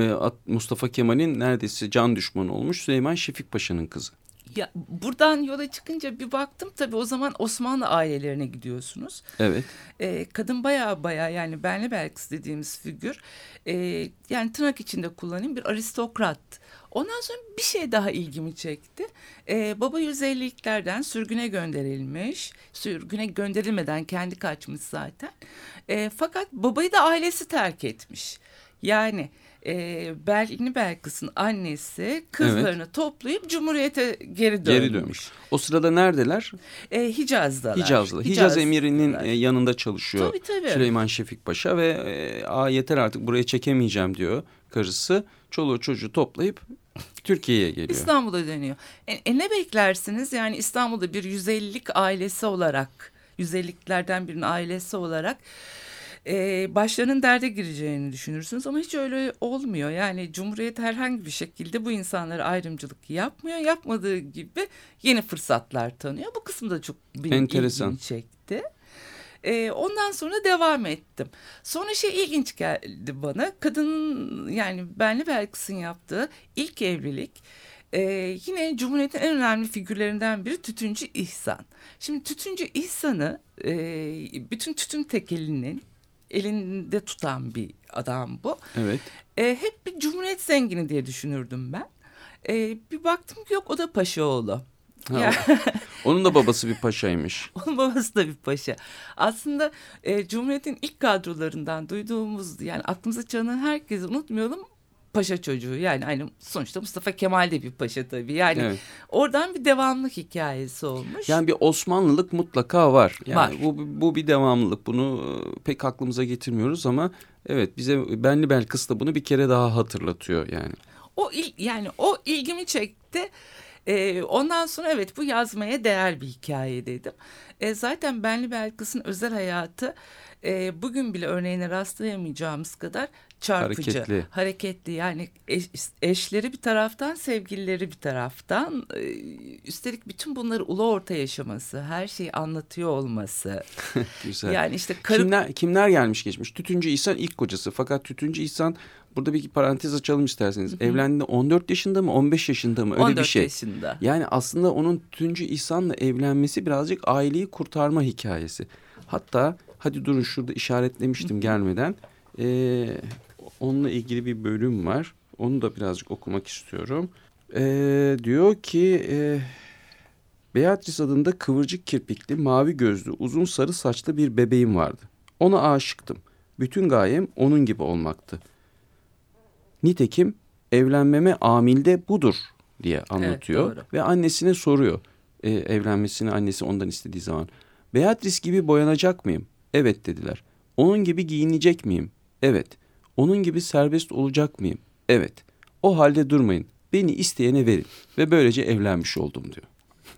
e, Mustafa Kemal'in neredeyse can düşmanı olmuş Süleyman Şefik Paşa'nın kızı. Ya buradan yola çıkınca bir baktım tabii o zaman Osmanlı ailelerine gidiyorsunuz. Evet. Ee, kadın baya baya yani Benli Belkıs dediğimiz figür e, yani tırnak içinde kullanayım bir aristokrat. Ondan sonra bir şey daha ilgimi çekti. Ee, baba 150'liklerden sürgüne gönderilmiş. Sürgüne gönderilmeden kendi kaçmış zaten. Ee, fakat babayı da ailesi terk etmiş. Yani e, Benli Belkıs'ın annesi kızlarını toplayıp Cumhuriyet'e geri dönmüş. Geri dönmüş. O sırada neredeler? E, Hicaz'dalar. Hicaz'da. Hicaz, Hicaz emirinin e, yanında çalışıyor Tabii, tabii. Süleyman Şefik Paşa ve e, Aa, yeter artık buraya çekemeyeceğim diyor karısı. Çoluğu çocuğu toplayıp Türkiye'ye geliyor. İstanbul'a dönüyor. E, e, ne beklersiniz? Yani İstanbul'da bir 150'lik ailesi olarak, 150'liklerden birinin ailesi olarak e, başlarının derde gireceğini düşünürsünüz ama hiç öyle olmuyor. Yani Cumhuriyet herhangi bir şekilde bu insanlara ayrımcılık yapmıyor. Yapmadığı gibi yeni fırsatlar tanıyor. Bu kısım da çok benim Enteresan. ilgimi çekti. E, ondan sonra devam ettim. Sonra şey ilginç geldi bana. Kadın yani Benli Belkıs'ın yaptığı ilk evlilik e, yine Cumhuriyet'in en önemli figürlerinden biri Tütüncü İhsan. Şimdi Tütüncü İhsan'ı e, bütün tütün tekelinin elinde tutan bir adam bu. Evet. E, hep bir Cumhuriyet zengini diye düşünürdüm ben. E, bir baktım ki yok o da Paşaoğlu. Ha, Ya- Onun da babası bir paşaymış. Onun babası da bir paşa. Aslında e, Cumhuriyet'in ilk kadrolarından duyduğumuz yani aklımıza çalınan herkesi unutmayalım paşa çocuğu. Yani aynı sonuçta Mustafa Kemal de bir paşa tabii. Yani Evet. oradan bir devamlık hikayesi olmuş. Yani bir Osmanlılık mutlaka var. Yani Var. bu bu bir devamlılık. Bunu e, pek aklımıza getirmiyoruz ama evet bize Benli Belkıs da bunu bir kere daha hatırlatıyor yani. O il, yani o ilgimi çekti. Ee, ondan sonra evet bu yazmaya değer bir hikaye dedim. Ee, zaten Benli Belkıs'ın özel hayatı e, bugün bile örneğine rastlayamayacağımız kadar çarpıcı, Hareketli. hareketli. Yani eş- eşleri bir taraftan, sevgilileri bir taraftan. Ee, Üstelik bütün bunları ulu orta yaşaması, her şeyi anlatıyor olması. Güzel. Yani işte karı Kimler, kimler gelmiş geçmiş? Tütüncü İhsan ilk kocası. Fakat Tütüncü İhsan burada bir parantez açalım isterseniz. Evlendiğinde 14 yaşında mı 15 yaşında mı öyle 14 bir şey. yaşında. Yani aslında onun Tütüncü İhsan'la evlenmesi birazcık aileyi kurtarma hikayesi. Hatta hadi durun şurada işaretlemiştim gelmeden. Ee, onunla ilgili bir bölüm var. Onu da birazcık okumak istiyorum. Ee, diyor ki... E, Beatrice adında kıvırcık kirpikli, mavi gözlü, uzun sarı saçlı bir bebeğim vardı. Ona aşıktım. Bütün gayem onun gibi olmaktı. Nitekim evlenmeme amilde budur diye anlatıyor. doğru. Ve annesine soruyor e, evlenmesini annesi ondan istediği zaman. Beatrice gibi boyanacak mıyım? Evet dediler. Onun gibi giyinecek miyim? Evet. Onun gibi serbest olacak mıyım? Evet. O halde durmayın. Beni isteyene verin. Ve böylece evlenmiş oldum diyor.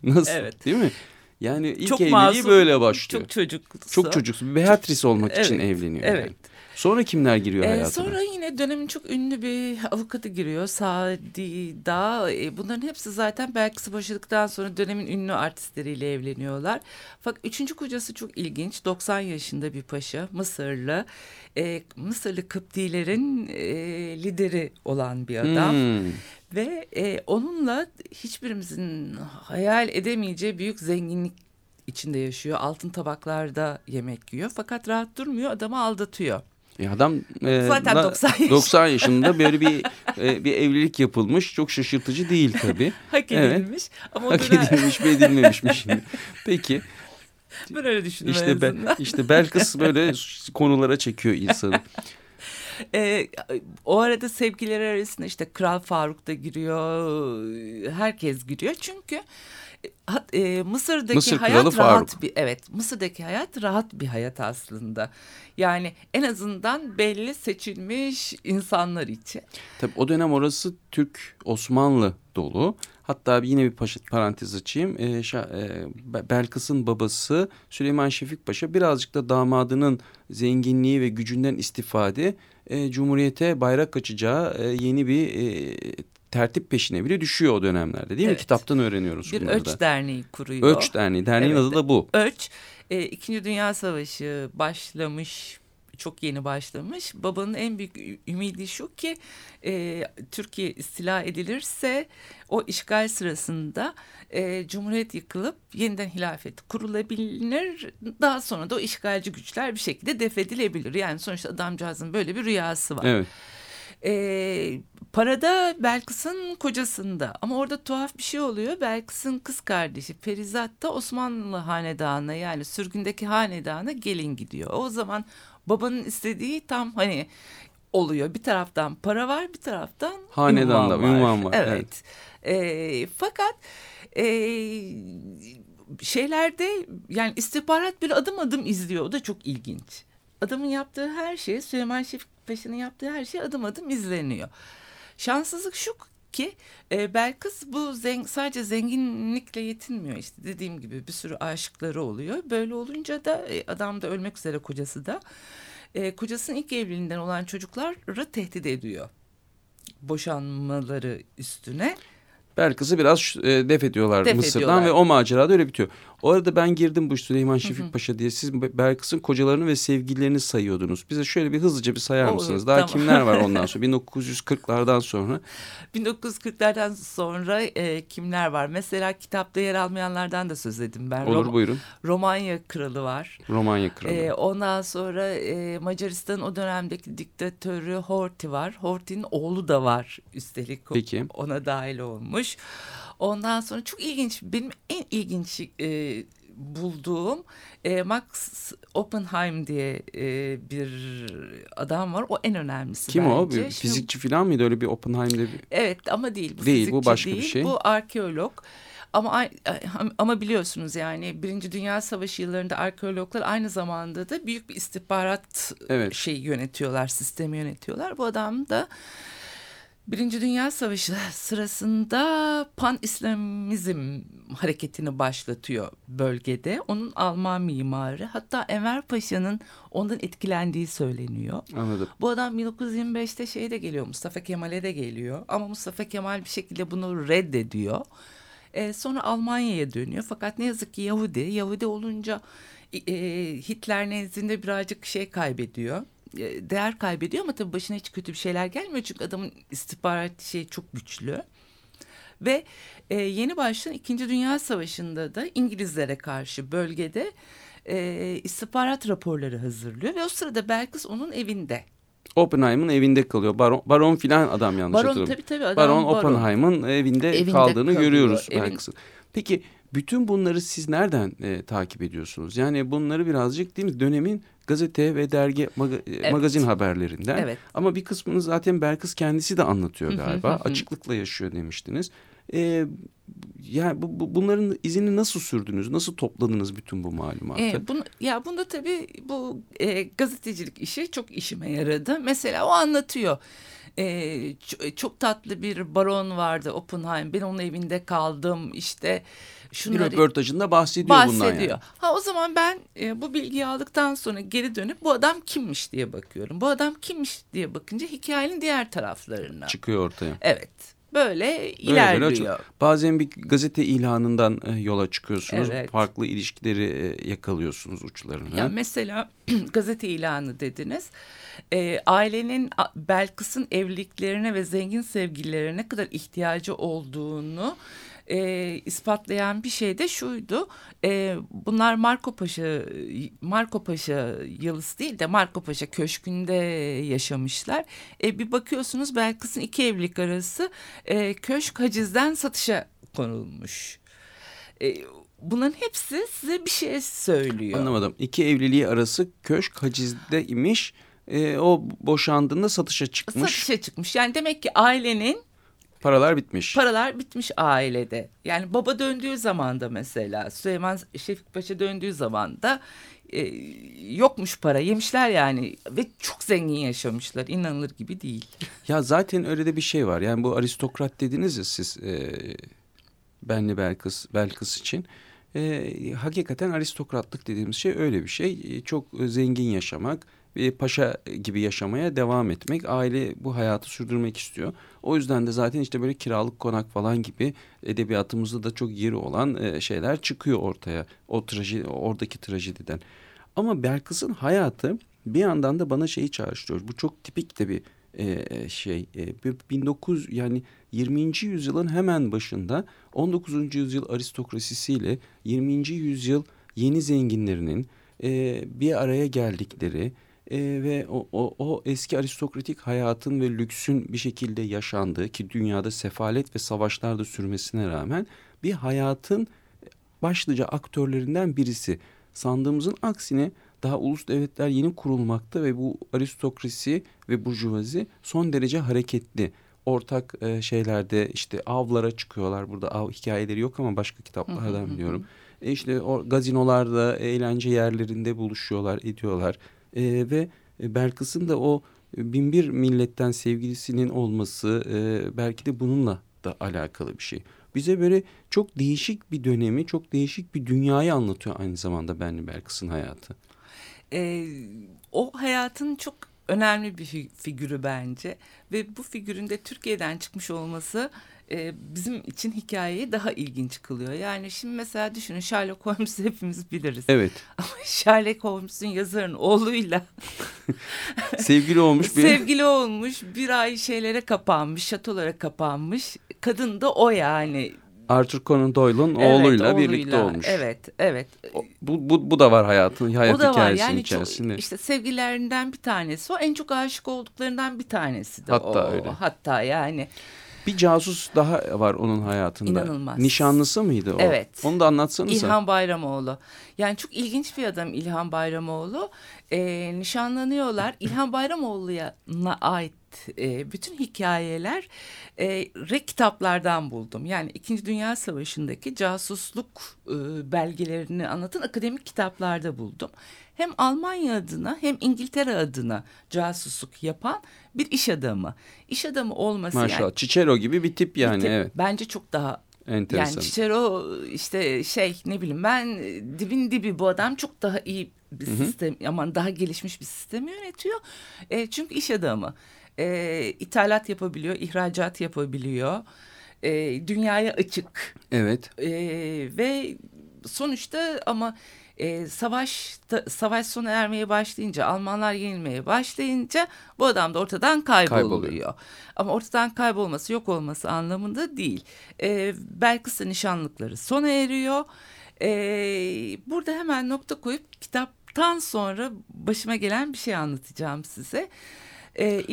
Nasıl? Evet. Değil mi? Yani ilk Çok evliliği masum, böyle başlıyor. Çok çocuksu. Çok çocuksu. Beatrice olmak için Evet, evleniyor. evet. yani. Sonra kimler giriyor Ee, hayatına? sonra yine dönemin çok ünlü bir avukatı giriyor. Sadi Dağ. Ee, bunların hepsi zaten belki boşadıktan sonra dönemin ünlü artistleriyle evleniyorlar. Fakat üçüncü kocası çok ilginç. 90 yaşında bir paşa. Mısırlı. Ee, Mısırlı Kıptilerin e, lideri olan bir adam. Hmm. Ve e, onunla hiçbirimizin hayal edemeyeceği büyük zenginlik içinde yaşıyor. Altın tabaklarda yemek yiyor. Fakat rahat durmuyor. Adamı aldatıyor. E adam e, Zaten da- 90 yaşında. 90 yaşında böyle bir e, bir evlilik yapılmış. Çok şaşırtıcı değil tabii. Hak Evet. edilmiş. Ama o Hak dönem edilmiş mi edilmemiş mi şimdi? Peki ben öyle düşündüm işte be, azından. işte Belkıs böyle konulara çekiyor insanı. Ee, o arada sevgililer arasında işte Kral Faruk da giriyor. Herkes giriyor. Çünkü e, e, Mısır'daki Mısır hayat rahat Faruk. bir evet Mısır'daki hayat rahat bir hayat aslında. Yani en azından belli seçilmiş insanlar için. Tabii o dönem orası Türk Osmanlı dolu. Hatta yine bir paşa, parantez açayım. Ee, Şa- e, Be- Belkıs'ın babası Süleyman Şefik Paşa birazcık da damadının zenginliği ve gücünden istifade e, Cumhuriyete bayrak açacağı e, yeni bir e, tertip peşine bile düşüyor o dönemlerde değil mi? Evet. Kitaptan öğreniyoruz Bir bunları da. Ölç Derneği kuruyor. Ölç Derneği. Derneğin Evet. adı da bu. Ölç e, İkinci Dünya Savaşı başlamış çok yeni başlamış. Babanın en büyük ümidi şu ki e, Türkiye istila edilirse o işgal sırasında e, Cumhuriyet yıkılıp yeniden hilafet kurulabilir. Daha sonra da o işgalci güçler bir şekilde defedilebilir. Yani sonuçta adamcağızın böyle bir rüyası var. Evet. E, parada Belkıs'ın kocasında ama orada tuhaf bir şey oluyor. Belkıs'ın kız kardeşi Ferizat da Osmanlı hanedanına yani sürgündeki hanedana gelin gidiyor. O zaman babanın istediği tam hani oluyor. Bir taraftan para var bir taraftan Hanedanda ünvan var. ünvan var, Evet. E, fakat e, şeylerde yani istihbarat böyle adım adım izliyor. O da çok ilginç. Adamın yaptığı her şey Süleyman Şefik Paşa'nın yaptığı her şey adım adım izleniyor. Şanssızlık şu ki e, Belkıs bu zen- sadece zenginlikle yetinmiyor işte dediğim gibi bir sürü aşıkları oluyor. Böyle olunca da e, adam da ölmek üzere kocası da e, kocasının ilk evliliğinden olan çocukları tehdit ediyor. Boşanmaları üstüne. Belkıs'ı biraz e, def ediyorlar Def Mısır'dan ediyorlar. ve o macerada öyle bitiyor. O arada ben girdim bu Süleyman Şefik Paşa diye. Siz Be- Belkıs'ın kocalarını ve sevgililerini sayıyordunuz. Bize şöyle bir hızlıca bir sayar Olur, mısınız? Daha tamam. kimler var ondan sonra? 1940'lardan sonra. 1940'lardan sonra e, kimler var? Mesela kitapta yer almayanlardan da söz edeyim ben. Olur Rom- buyurun. Romanya kralı var. Romanya Kralı. Ee, ondan sonra e, Macaristan'ın o dönemdeki diktatörü Horthy var. Horthy'nin oğlu da var üstelik Peki. ona dahil olmuş. Ondan sonra çok ilginç benim en ilginç e, bulduğum e, Max Oppenheim diye e, bir adam var. O en önemlisi Kim o? bence. Bir Şimdi- fizikçi falan mıydı? Öyle bir Oppenheim'de bir... Evet ama değil. Bu Değil, bu başka bir değil, şey. Bu arkeolog. Ama ama biliyorsunuz yani Birinci Dünya Savaşı yıllarında arkeologlar aynı zamanda da büyük bir istihbarat Evet. şeyi yönetiyorlar, sistemi yönetiyorlar. Bu adam da Birinci Dünya Savaşı sırasında Pan-İslamizm hareketini başlatıyor bölgede. Onun Alman mimarı hatta Enver Paşa'nın ondan etkilendiği söyleniyor. Anladım. Bu adam 1925'te şeye de geliyor Mustafa Kemal'e de geliyor ama Mustafa Kemal bir şekilde bunu reddediyor. E, sonra Almanya'ya dönüyor fakat ne yazık ki Yahudi. Yahudi olunca e, Hitler nezdinde birazcık şey kaybediyor e, değer kaybediyor ama tabii başına hiç kötü bir şeyler gelmiyor çünkü adamın istihbarat şey çok güçlü. Ve e, yeni başlayan İkinci Dünya Savaşı'nda da İngilizlere karşı bölgede e, istihbarat raporları hazırlıyor ve o sırada Belkıs onun evinde. Oppenheim'ın evinde kalıyor. Baron, baron filan adam yanlış Baron hatırlamıyorum. tabii tabii adam Baron baron. Oppenheim'ın evinde, Evinde kaldığını kalıyor, görüyoruz evin- Belkıs'ın. Peki bütün bunları siz nereden e, takip ediyorsunuz? Yani bunları birazcık değil mi dönemin gazete ve dergi maga- e, magazin haberlerinden. Evet. Ama bir kısmını zaten Belkıs kendisi de anlatıyor galiba. Açıklıkla yaşıyor demiştiniz. E, yani bu, bu- bunların izini nasıl sürdünüz? Nasıl topladınız bütün bu malumatı? E, bunu, ya bunda tabii bu e, gazetecilik işi çok işime yaradı. Mesela o anlatıyor. E, çok tatlı bir baron vardı Oppenheim. Ben onun evinde kaldım. İşte bir şunları röportajında bahsediyor, bundan bahsediyor. yani. Ha o zaman ben e, bu bilgiyi aldıktan sonra geri dönüp bu adam kimmiş diye bakıyorum. Bu adam kimmiş diye bakınca hikayenin diğer taraflarına. Çıkıyor ortaya. Evet. Böyle Böyle böyle ilerliyor. açılıyor. Bazen bir gazete ilanından e, yola çıkıyorsunuz. Evet. Farklı ilişkileri e, yakalıyorsunuz uçlarını. Ya mesela gazete ilanı dediniz. Ee, ailenin Belkıs'ın evliliklerine ve zengin sevgililere ne kadar ihtiyacı olduğunu e, ispatlayan bir şey de şuydu. E, bunlar Marco Paşa Marco Paşa yalısı değil de Marco Paşa köşkünde yaşamışlar. E, bir bakıyorsunuz Belkıs'ın iki evlilik arası e, köşk hacizden satışa konulmuş. E, bunların hepsi size bir şey söylüyor. Anlamadım. İki evliliği arası köşk hacizde imiş. E, o boşandığında satışa çıkmış. Satışa çıkmış. Yani demek ki ailenin Paralar bitmiş. paralar bitmiş ailede. Yani baba döndüğü zaman da mesela Süleyman Şefik Paşa döndüğü zaman da e, yokmuş para yemişler yani ve çok zengin yaşamışlar inanılır gibi değil. Ya zaten öyle de bir şey var. Yani bu aristokrat dediniz ya siz e, Benli Belkıs, Belkıs için. E, hakikaten aristokratlık dediğimiz şey öyle bir şey. E, çok zengin yaşamak, e, paşa gibi yaşamaya devam etmek. Aile bu hayatı sürdürmek istiyor. O yüzden de zaten işte böyle kiralık konak falan gibi edebiyatımızda da çok yeri olan e, şeyler çıkıyor ortaya. O trajedi, oradaki trajediden. Ama Belkıs'ın hayatı bir yandan da bana şeyi çağrıştırıyor. Bu çok tipik de bir e, şey. E, bir 19 yani 20. yüzyılın hemen başında 19. yüzyıl aristokrasisiyle 20. yüzyıl yeni zenginlerinin e, bir araya geldikleri e, ve o, o, o eski aristokratik hayatın ve lüksün bir şekilde yaşandığı ki dünyada sefalet ve savaşlar da sürmesine rağmen bir hayatın başlıca aktörlerinden birisi. Sandığımızın aksine daha ulus devletler yeni kurulmakta ve bu aristokrasi ve burjuvazi son derece hareketli. Ortak e, şeylerde işte avlara çıkıyorlar. Burada av hikayeleri yok ama başka kitaplardan biliyorum. E işte o gazinolarda, eğlence yerlerinde buluşuyorlar, ediyorlar. E, ve e, Belkıs'ın da o binbir milletten sevgilisinin olması e, belki de bununla da alakalı bir şey. Bize böyle çok değişik bir dönemi, çok değişik bir dünyayı anlatıyor aynı zamanda Benli Belkıs'ın hayatı. E, o hayatın çok önemli bir fi- figürü bence ve bu figürün de Türkiye'den çıkmış olması e, bizim için hikayeyi daha ilginç kılıyor. Yani şimdi mesela düşünün Sherlock Holmes'u hepimiz biliriz. Evet. Ama Sherlock Holmes'un yazarın oğluyla Sevgili olmuş bir... sevgili olmuş, bir ay şeylere kapanmış, şatolara kapanmış. Kadın da o yani. Arthur Conan Doyle'un Evet, oğluyla, birlikte olmuş. Evet, evet. O- bu, bu, bu da var hayatın, hayat o da var hikayesinin yani içerisinde. çok, işte sevgililerinden bir tanesi o en çok aşık olduklarından bir tanesi de Hatta o. öyle. Hatta yani Bir casus daha var onun hayatında. İnanılmaz. Nişanlısı mıydı o? Evet. Onu da anlatsanıza. İlhan Bayramoğlu. Yani çok ilginç bir adam İlhan Bayramoğlu. Ee, nişanlanıyorlar. İlhan Bayramoğlu'na ait e, bütün hikayeler e, re kitaplardan buldum. Yani İkinci Dünya Savaşı'ndaki casusluk e, belgelerini anlatan akademik kitaplarda buldum. Hem Almanya adına hem İngiltere adına casusluk yapan bir iş adamı. İş adamı olması Maşallah. yani Cicero gibi bir tip yani bir tip- evet. bence çok daha Enteresan. yani Cicero işte şey ne bileyim ben dibin dibi bu adam çok daha iyi bir sistem aman daha gelişmiş bir sistemi yönetiyor. E, çünkü iş adamı. E, ithalat yapabiliyor, ihracat yapabiliyor. E, dünyaya açık. Evet. E, ve sonuçta ama e, savaş savaş sona ermeye başlayınca Almanlar yenilmeye başlayınca bu adam da ortadan kayboluyor. Kayboluyor. Ama ortadan kaybolması yok olması anlamında değil. E, Belkıs'ın nişanlıkları sona eriyor. E, burada hemen nokta koyup kitaptan sonra başıma gelen bir şey anlatacağım size. E,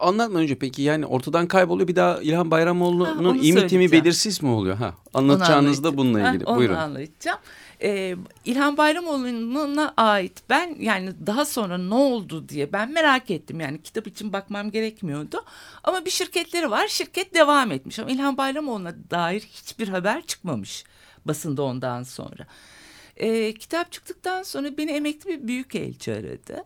Anlatmadan önce peki yani ortadan kayboluyor bir daha İlhan Ha, Bayramoğlu'nun imi timi belirsiz mi oluyor? Ha, anlatacağınız da bununla ilgili. Ha, Buyurun. Onu anlatacağım. Ee, İlhan Bayramoğlu'na ait ben yani daha sonra ne oldu diye ben merak ettim. Yani kitap için bakmam gerekmiyordu. Ama bir şirketleri var. Şirket devam etmiş. Ama İlhan Bayramoğlu'na dair hiçbir haber çıkmamış basında ondan sonra. Ee, kitap çıktıktan sonra beni emekli bir büyükelçi aradı.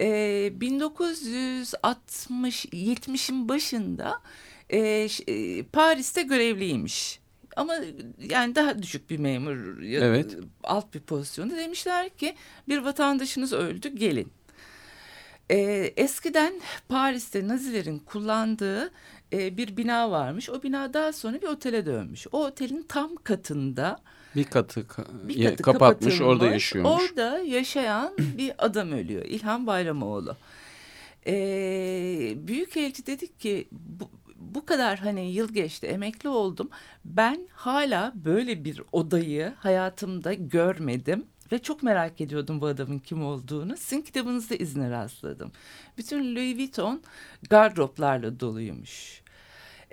Ee, 1960-70'in başında e, Paris'te görevliymiş. Ama yani daha düşük bir memur ya Evet. alt bir pozisyonda demişler ki bir vatandaşınız öldü gelin. Ee, eskiden Paris'te Nazilerin kullandığı e, bir bina varmış. O bina daha sonra bir otele dönmüş. O otelin tam katında Bir katı, ka- bir katı kapatmış orada yaşıyormuş. Orada yaşayan bir adam ölüyor. İlhan Bayramoğlu. Ee, Büyükelçi dedik ki bu, bu kadar hani yıl geçti emekli oldum. Ben hala böyle bir odayı hayatımda görmedim. Ve çok merak ediyordum bu adamın kim olduğunu. Sizin kitabınızda izine rastladım. Bütün Louis Vuitton gardıroplarla doluymuş.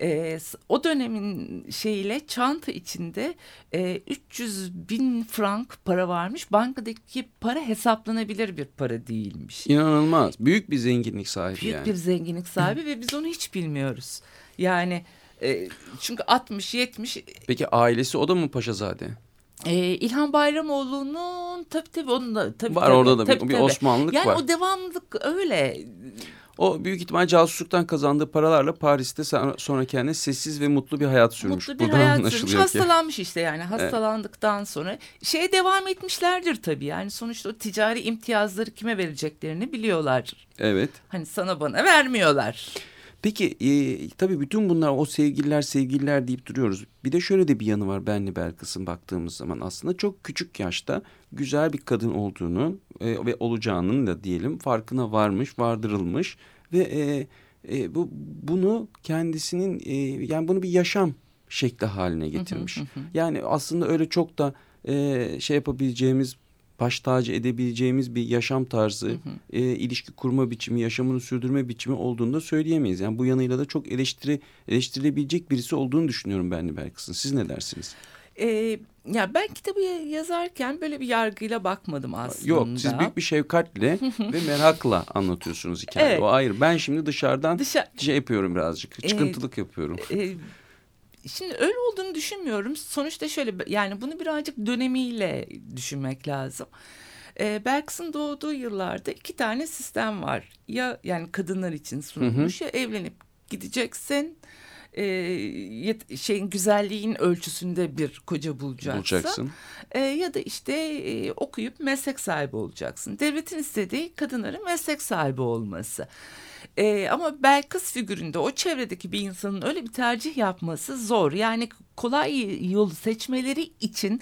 Ee, s- o dönemin şeyiyle çanta içinde e, 300 bin frank para varmış. Bankadaki para hesaplanabilir bir para değilmiş. İnanılmaz. Büyük bir zenginlik sahibi Büyük yani. bir zenginlik sahibi ve biz onu hiç bilmiyoruz. Yani e, çünkü 60-70 Peki ailesi o da mı Paşazade? e, İlhan Bayramoğlu'nun tabii tabii onun da tabii Var tabii, orada da bir- tabii, bir tabii. Osmanlılık yani var. o devamlılık öyle. O büyük ihtimal casusluktan kazandığı paralarla Paris'te sonra kendine sessiz ve mutlu bir hayat sürmüş. Mutlu bir Buradan hayat sürmüş. ki. Hastalanmış işte yani hastalandıktan sonra şeye devam etmişlerdir tabii. Yani sonuçta o ticari imtiyazları kime vereceklerini biliyorlar. Evet. Hani sana bana vermiyorlar. Peki e, tabii bütün bunlar o sevgililer sevgililer deyip duruyoruz. Bir de şöyle de bir yanı var Benli Belkıs'ın baktığımız zaman aslında çok küçük yaşta güzel bir kadın olduğunu e, ve olacağının da diyelim farkına varmış, vardırılmış ve e, e, bu bunu kendisinin e, yani bunu bir yaşam şekli haline getirmiş. Yani aslında öyle çok da e, şey yapabileceğimiz baş tacı edebileceğimiz bir yaşam tarzı, e, ilişki kurma biçimi, yaşamını sürdürme biçimi olduğunu da söyleyemeyiz. Yani bu yanıyla da çok eleştiri eleştirilebilecek birisi olduğunu düşünüyorum ben Belkıs'ın. Siz ne dersiniz? Ee, ya ben kitabı yazarken böyle bir yargıyla bakmadım aslında. Yok, siz büyük bir şefkatle ve merakla anlatıyorsunuz hikayeyi. Evet. O ayrı. Ben şimdi dışarıdan Dışa- şey yapıyorum birazcık, Ee, çıkıntılık yapıyorum. Ee, şimdi öyle olduğunu düşünmüyorum. Sonuçta şöyle yani bunu birazcık dönemiyle düşünmek lazım. Ee, Belkıs'ın doğduğu yıllarda iki tane sistem var. Ya yani kadınlar için sunulmuş ya evlenip gideceksin. E, yet- şeyin güzelliğin ölçüsünde bir koca bulacaksın. Bulacaksın. E, ya da işte e, okuyup meslek sahibi olacaksın. Devletin istediği kadınların meslek sahibi olması. E, ama Belkıs figüründe o çevredeki bir insanın öyle bir tercih yapması zor. Yani kolay yolu seçmeleri için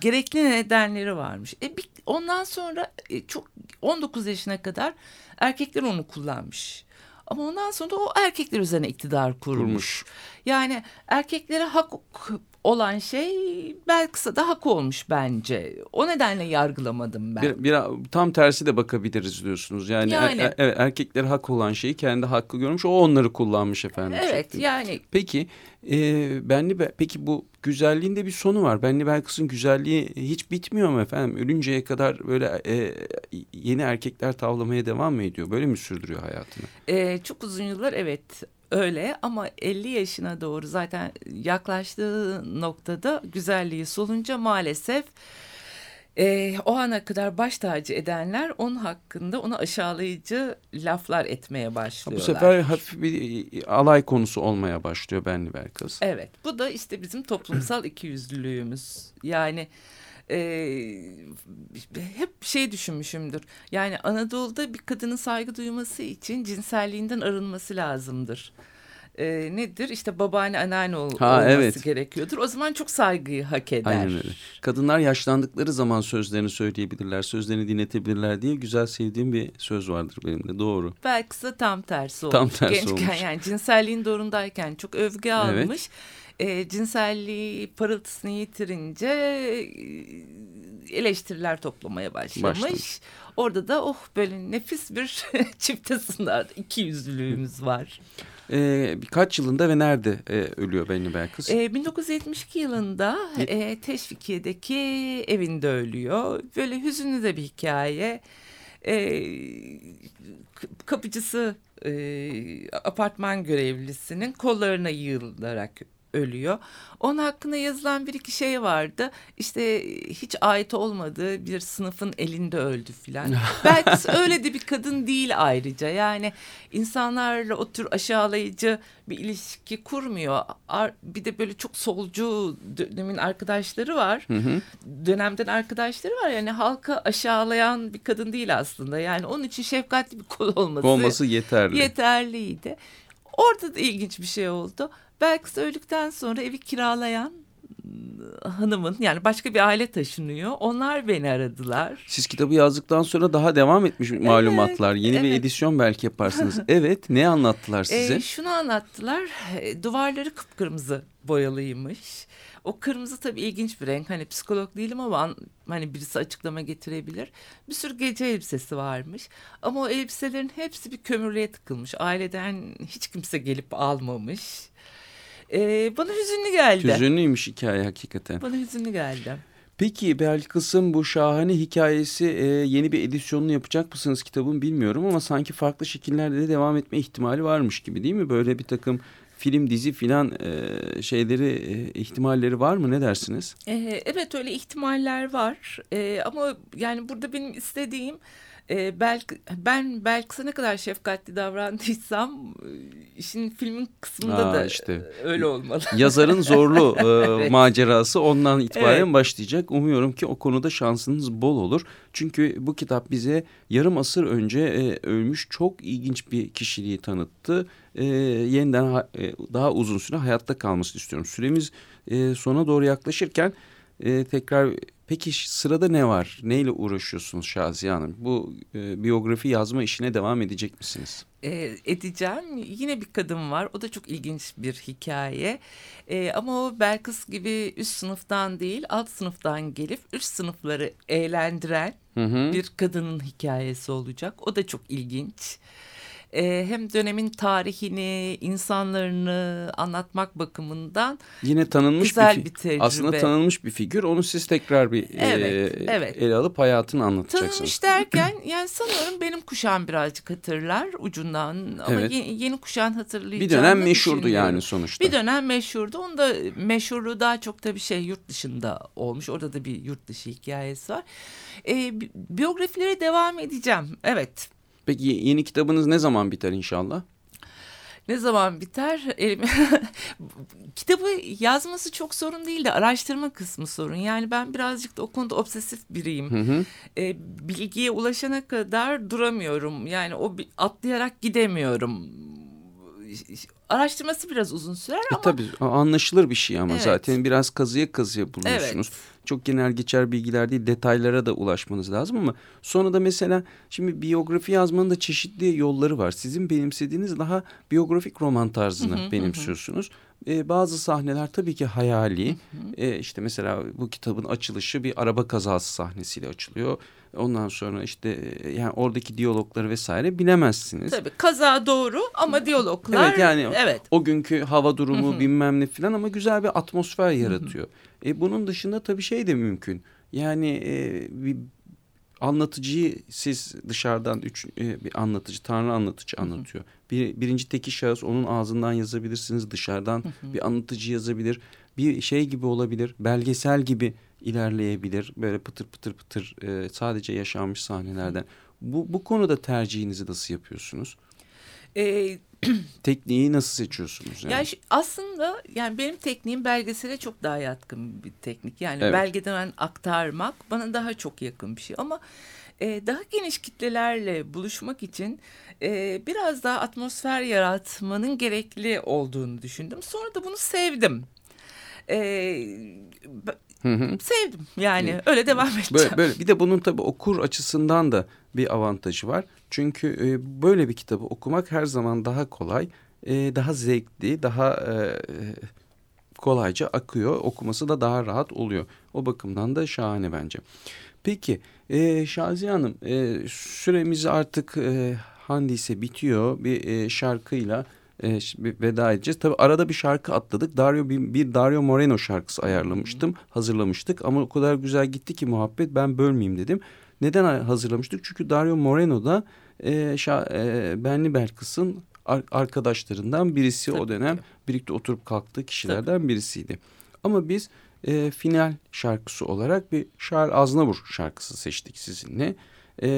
gerekli nedenleri varmış. E, bir, ondan sonra e, çok 19 yaşına kadar erkekler onu kullanmış. Ama ondan sonra o erkekler üzerine iktidar kurmuş. Kurmuş. Yani erkeklere hak olan şey Belkıs'a da hak olmuş bence. O nedenle yargılamadım ben. Bir, bir, tam tersi de bakabiliriz diyorsunuz. Yani, Yani. er- er- erkekler hak olan şeyi kendi hakkı görmüş. O onları kullanmış efendim. evet şeklinde. yani Peki e, Benli Be- peki bu güzelliğinde bir sonu var. Benli Belkıs'ın güzelliği hiç bitmiyor mu efendim? Ölünceye kadar böyle e, yeni erkekler tavlamaya devam mı ediyor? Böyle mi sürdürüyor hayatını? Ee, çok uzun yıllar evet öyle ama 50 yaşına doğru zaten yaklaştığı noktada güzelliği solunca maalesef e, o ana kadar baş tacı edenler onun hakkında onu aşağılayıcı laflar etmeye başlıyorlar. bu sefer hafif bir e, alay konusu olmaya başlıyor Benli Belkıs. Evet bu da işte bizim toplumsal ikiyüzlülüğümüz yani e, hep şey düşünmüşümdür yani Anadolu'da bir kadının saygı duyması için cinselliğinden arınması lazımdır. E, nedir işte babaanne anneanne ol- Ha, olması evet. gerekiyordur o zaman çok saygıyı hak eder. Aynen öyle. Kadınlar yaşlandıkları zaman sözlerini söyleyebilirler, sözlerini dinletebilirler diye güzel sevdiğim bir söz vardır benim de doğru. Belki de tam tersi olmuş. Tam tersi Gençken olmuş. yani cinselliğin doğrundayken çok övgü almış. E, cinselliği parıltısını yitirince e, eleştiriler toplamaya başlamış. Başlamış. Orada da oh böyle nefis bir çifte sınır iki yüzlülüğümüz var. Ee, birkaç yılında ve nerede e, ölüyor Benli Belkıs? E, 1972 yılında e, Teşvikiye'deki evinde ölüyor. Böyle hüzünlü de bir hikaye. E, kapıcısı e, apartman görevlisinin kollarına yığılarak ölüyor. Onun hakkında yazılan bir iki şey vardı. İşte hiç ait olmadığı bir sınıfın elinde öldü filan. Belki öyle de bir kadın değil ayrıca. Yani insanlarla o tür aşağılayıcı bir ilişki kurmuyor. Bir de böyle çok solcu dönemin arkadaşları var. Dönemden arkadaşları var. Yani halka aşağılayan bir kadın değil aslında. Yani onun için şefkatli bir kol olması, Olması yeterli. yeterliydi. Orada da ilginç bir şey oldu. Belki öldükten sonra evi kiralayan ıı, hanımın yani başka bir aile taşınıyor. Onlar beni aradılar. Siz kitabı yazdıktan sonra daha devam etmiş malumatlar. Yeni bir evet. edisyon belki yaparsınız. evet, ne anlattılar size? Ee, şunu anlattılar. e, Duvarları kıpkırmızı boyalıymış. O kırmızı tabii ilginç bir renk. Hani psikolog değilim ama an- hani birisi açıklama getirebilir. Bir sürü gece elbisesi varmış. Ama o elbiselerin hepsi bir kömürlüğe tıkılmış. Aileden hiç kimse gelip almamış. Ee, bana hüzünlü geldi. Hüzünlüymüş hikaye hakikaten. Bana hüzünlü geldi. Peki Belkıs'ın bu şahane hikayesi e, yeni bir edisyonunu yapacak mısınız kitabın bilmiyorum ama sanki farklı şekillerde de devam etme ihtimali varmış gibi değil mi? Böyle bir takım film, dizi filan e, şeyleri, e, ihtimalleri var mı? Ne dersiniz? Ee, evet öyle ihtimaller var Ee, ama yani burada benim istediğim e, belki ben belki ne kadar şefkatli davrandıysam e, işin filmin kısmında Aa, da işte. e, öyle olmalı. Yazarın zorlu e, Evet. macerası ondan itibaren Evet. başlayacak. Umuyorum ki o konuda şansınız bol olur. Çünkü bu kitap bize yarım asır önce e, ölmüş çok ilginç bir kişiliği tanıttı. E, yeniden ha- e, daha uzun süre hayatta kalmasını istiyorum. Süremiz e, sona doğru yaklaşırken e, tekrar peki sırada ne var? Neyle uğraşıyorsunuz Şaziye Hanım? Bu e, biyografi yazma işine devam edecek misiniz? E, edeceğim. Yine bir kadın var. O da çok ilginç bir hikaye. E, ama o Belkıs gibi üst sınıftan değil alt sınıftan gelip üst sınıfları eğlendiren Hı hı. bir kadının hikayesi olacak. O da çok ilginç. E, hem dönemin tarihini, insanlarını anlatmak bakımından Yine tanınmış Güzel bir, bir tecrübe. aslında tanınmış bir figür. Onu siz tekrar bir Evet, e, evet. ele alıp hayatını anlatacaksınız. tanınmış derken yani sanıyorum benim kuşağım birazcık hatırlar ucundan ama Evet. yeni, yeni kuşağın hatırlayacağını Bir dönem meşhurdu yani sonuçta. Bir dönem meşhurdu. Onun da meşhurluğu daha çok da bir şey yurt dışında olmuş. Orada da bir yurt dışı hikayesi var. Bi- biyografilere devam edeceğim. Evet. Peki ye- yeni kitabınız ne zaman biter inşallah? Ne zaman biter? Kitabı yazması çok sorun değil de araştırma kısmı sorun. Yani ben birazcık da o konuda obsesif biriyim. Hı hı. Ee, bilgiye ulaşana kadar duramıyorum. Yani o atlayarak gidemiyorum. Araştırması biraz uzun sürer E, ama tabii a- anlaşılır bir şey ama Evet. zaten biraz kazıya kazıya buluyorsunuz. Çok genel geçer bilgiler değil detaylara da ulaşmanız lazım ama sonra da mesela şimdi biyografi yazmanın da çeşitli yolları var. Sizin benimsediğiniz daha biyografik roman tarzını benimsiyorsunuz. e, bazı sahneler tabii ki hayali. E, işte mesela bu kitabın açılışı bir araba kazası sahnesiyle açılıyor. Ondan sonra işte e, yani oradaki diyalogları vesaire bilemezsiniz. Tabii kaza doğru ama diyaloglar Evet yani evet. o günkü hava durumu bilmem ne falan ama güzel bir atmosfer yaratıyor. E, bunun dışında tabii şey de mümkün. Yani e, bir anlatıcıyı siz dışarıdan üç, e, bir anlatıcı, tanrı anlatıcı anlatıyor. Bir, birinci teki şahıs onun ağzından yazabilirsiniz. Dışarıdan bir anlatıcı yazabilir. Bir şey gibi olabilir. Belgesel gibi ilerleyebilir. Böyle pıtır pıtır pıtır e, sadece yaşanmış sahnelerden. Bu, bu konuda tercihinizi nasıl yapıyorsunuz? Ee, Tekniği nasıl seçiyorsunuz? Yani? Yani aslında yani benim tekniğim belgesele çok daha yatkın bir teknik. Yani Evet. belgeden aktarmak bana daha çok yakın bir şey. Ama e, daha geniş kitlelerle buluşmak için e, biraz daha atmosfer yaratmanın gerekli olduğunu düşündüm. Sonra da bunu sevdim. E, b- sevdim yani öyle devam edeceğim. Böyle, böyle bir de bunun tabii okur açısından da bir avantajı var. Çünkü e, böyle bir kitabı okumak her zaman daha kolay, e, daha zevkli, daha e, kolayca akıyor. Okuması da daha rahat oluyor. O bakımdan da şahane bence. Peki e, Şaziye Hanım e, süremiz artık e, handise bitiyor. Bir e, şarkıyla e, veda edeceğiz. Tabii arada bir şarkı atladık. Dario bir, bir Dario Moreno şarkısı ayarlamıştım, hazırlamıştık ama o kadar güzel gitti ki muhabbet ben bölmeyeyim dedim. Neden hazırlamıştık? Çünkü Dario Moreno da e, şa, e, Benli Belkıs'ın ar- arkadaşlarından birisi o Tabii dönem ki. birlikte oturup kalktığı kişilerden birisiydi. Ama biz e, final şarkısı olarak bir Charles Aznavour şarkısı seçtik sizinle. E,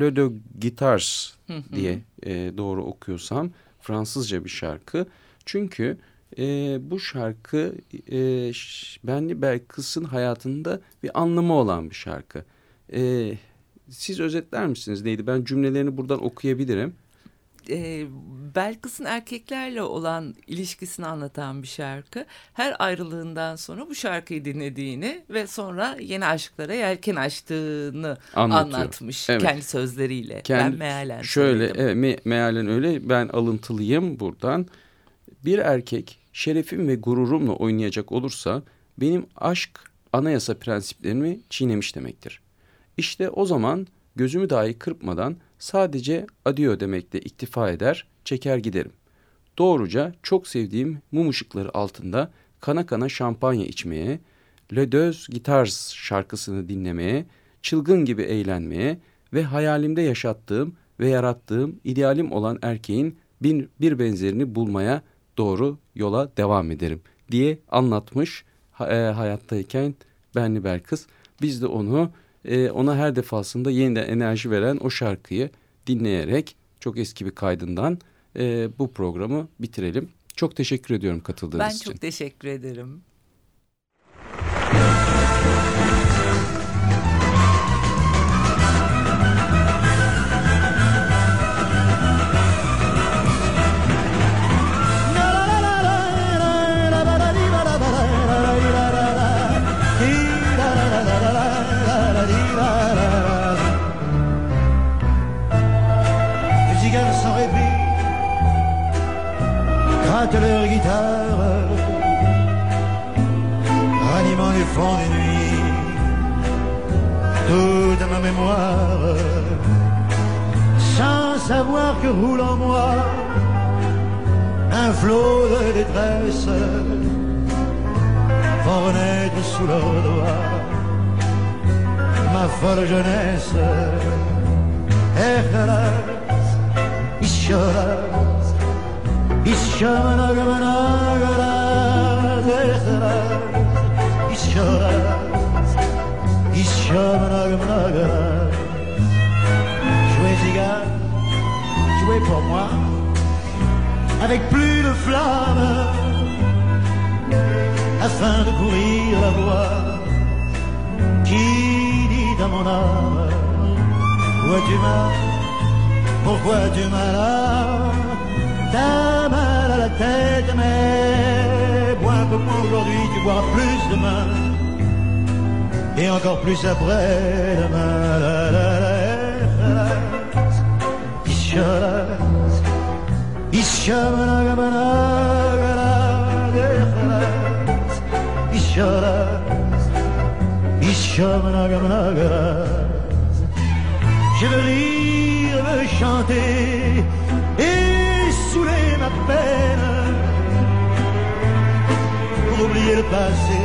Le de Guitars diye e, doğru okuyorsam Fransızca bir şarkı. Çünkü e, bu şarkı e, Benli Belkıs'ın hayatında bir anlamı olan bir şarkı. E, siz özetler misiniz neydi? Ben cümlelerini buradan okuyabilirim. E, Belkıs'ın erkeklerle olan ilişkisini anlatan bir şarkı. Her ayrılığından sonra bu şarkıyı dinlediğini ve sonra yeni aşklara yelken açtığını Anlatıyor. anlatmış Evet. kendi sözleriyle. Kendi- ben mealen Şöyle söyledim. evet, me- mealen öyle ben alıntılıyım buradan. Bir erkek şerefim ve gururumla oynayacak olursa benim aşk anayasa prensiplerimi çiğnemiş demektir. İşte o zaman gözümü dahi kırpmadan sadece adieu demekle iktifa eder, çeker giderim. Doğruca çok sevdiğim mum ışıkları altında kana kana şampanya içmeye, Le Deux Guitars şarkısını dinlemeye, çılgın gibi eğlenmeye ve hayalimde yaşattığım ve yarattığım idealim olan erkeğin bir, bir benzerini bulmaya doğru yola devam ederim diye anlatmış e, hayattayken Benli Belkıs. Biz de onu e, ona her defasında yeniden enerji veren o şarkıyı dinleyerek çok eski bir kaydından e, bu programı bitirelim. Çok teşekkür ediyorum katıldığınız Ben için. çok teşekkür ederim. Grattent leur guitare, ranimant les fonds des nuits toute ma mémoire, sans savoir que roule en moi un flot de détresse, font renaître sous leurs doigts ma folle jeunesse. Echelas, ishoras, Jouez égal, jouez pour moi, avec plus de flamme, afin de courir la voie qui dit à mon âme Pourquoi tu m'as Pourquoi tu m'as là tête mais Bois un peu aujourd'hui Tu boiras plus demain. Et encore plus après demain. La, la, la. Je veux rire, chanter le passé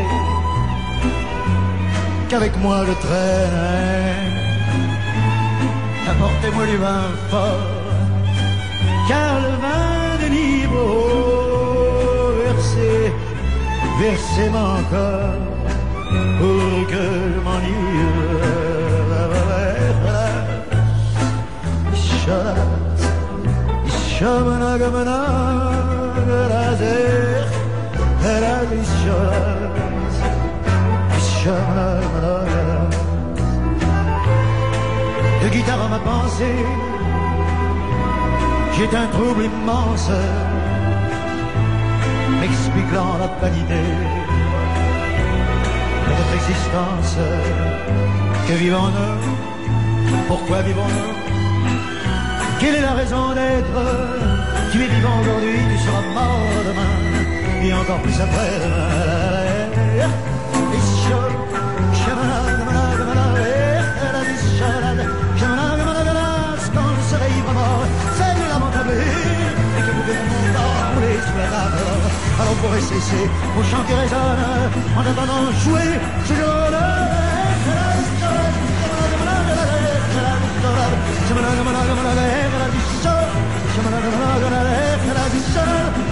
qu'avec moi je traîne. Apportez-moi du vin fort, car le vin de niveau versez, versez-moi encore pour que je m'enivre. Isharas, Ishamanagamanagarazer. De guitare à ma pensée, j'ai un trouble immense, expliquant la vanité de notre existence. Que vivons-nous? Pourquoi vivons-nous? Quelle est la raison d'être Tu es vivant aujourd'hui, tu seras mort demain, et encore plus après. Quand le soleil va mort, c'est de lamentable et que vous devez tomber sous la table. Alors pour cesser, mon chant qui résonne, en attendant jouer, je donne. Shut up!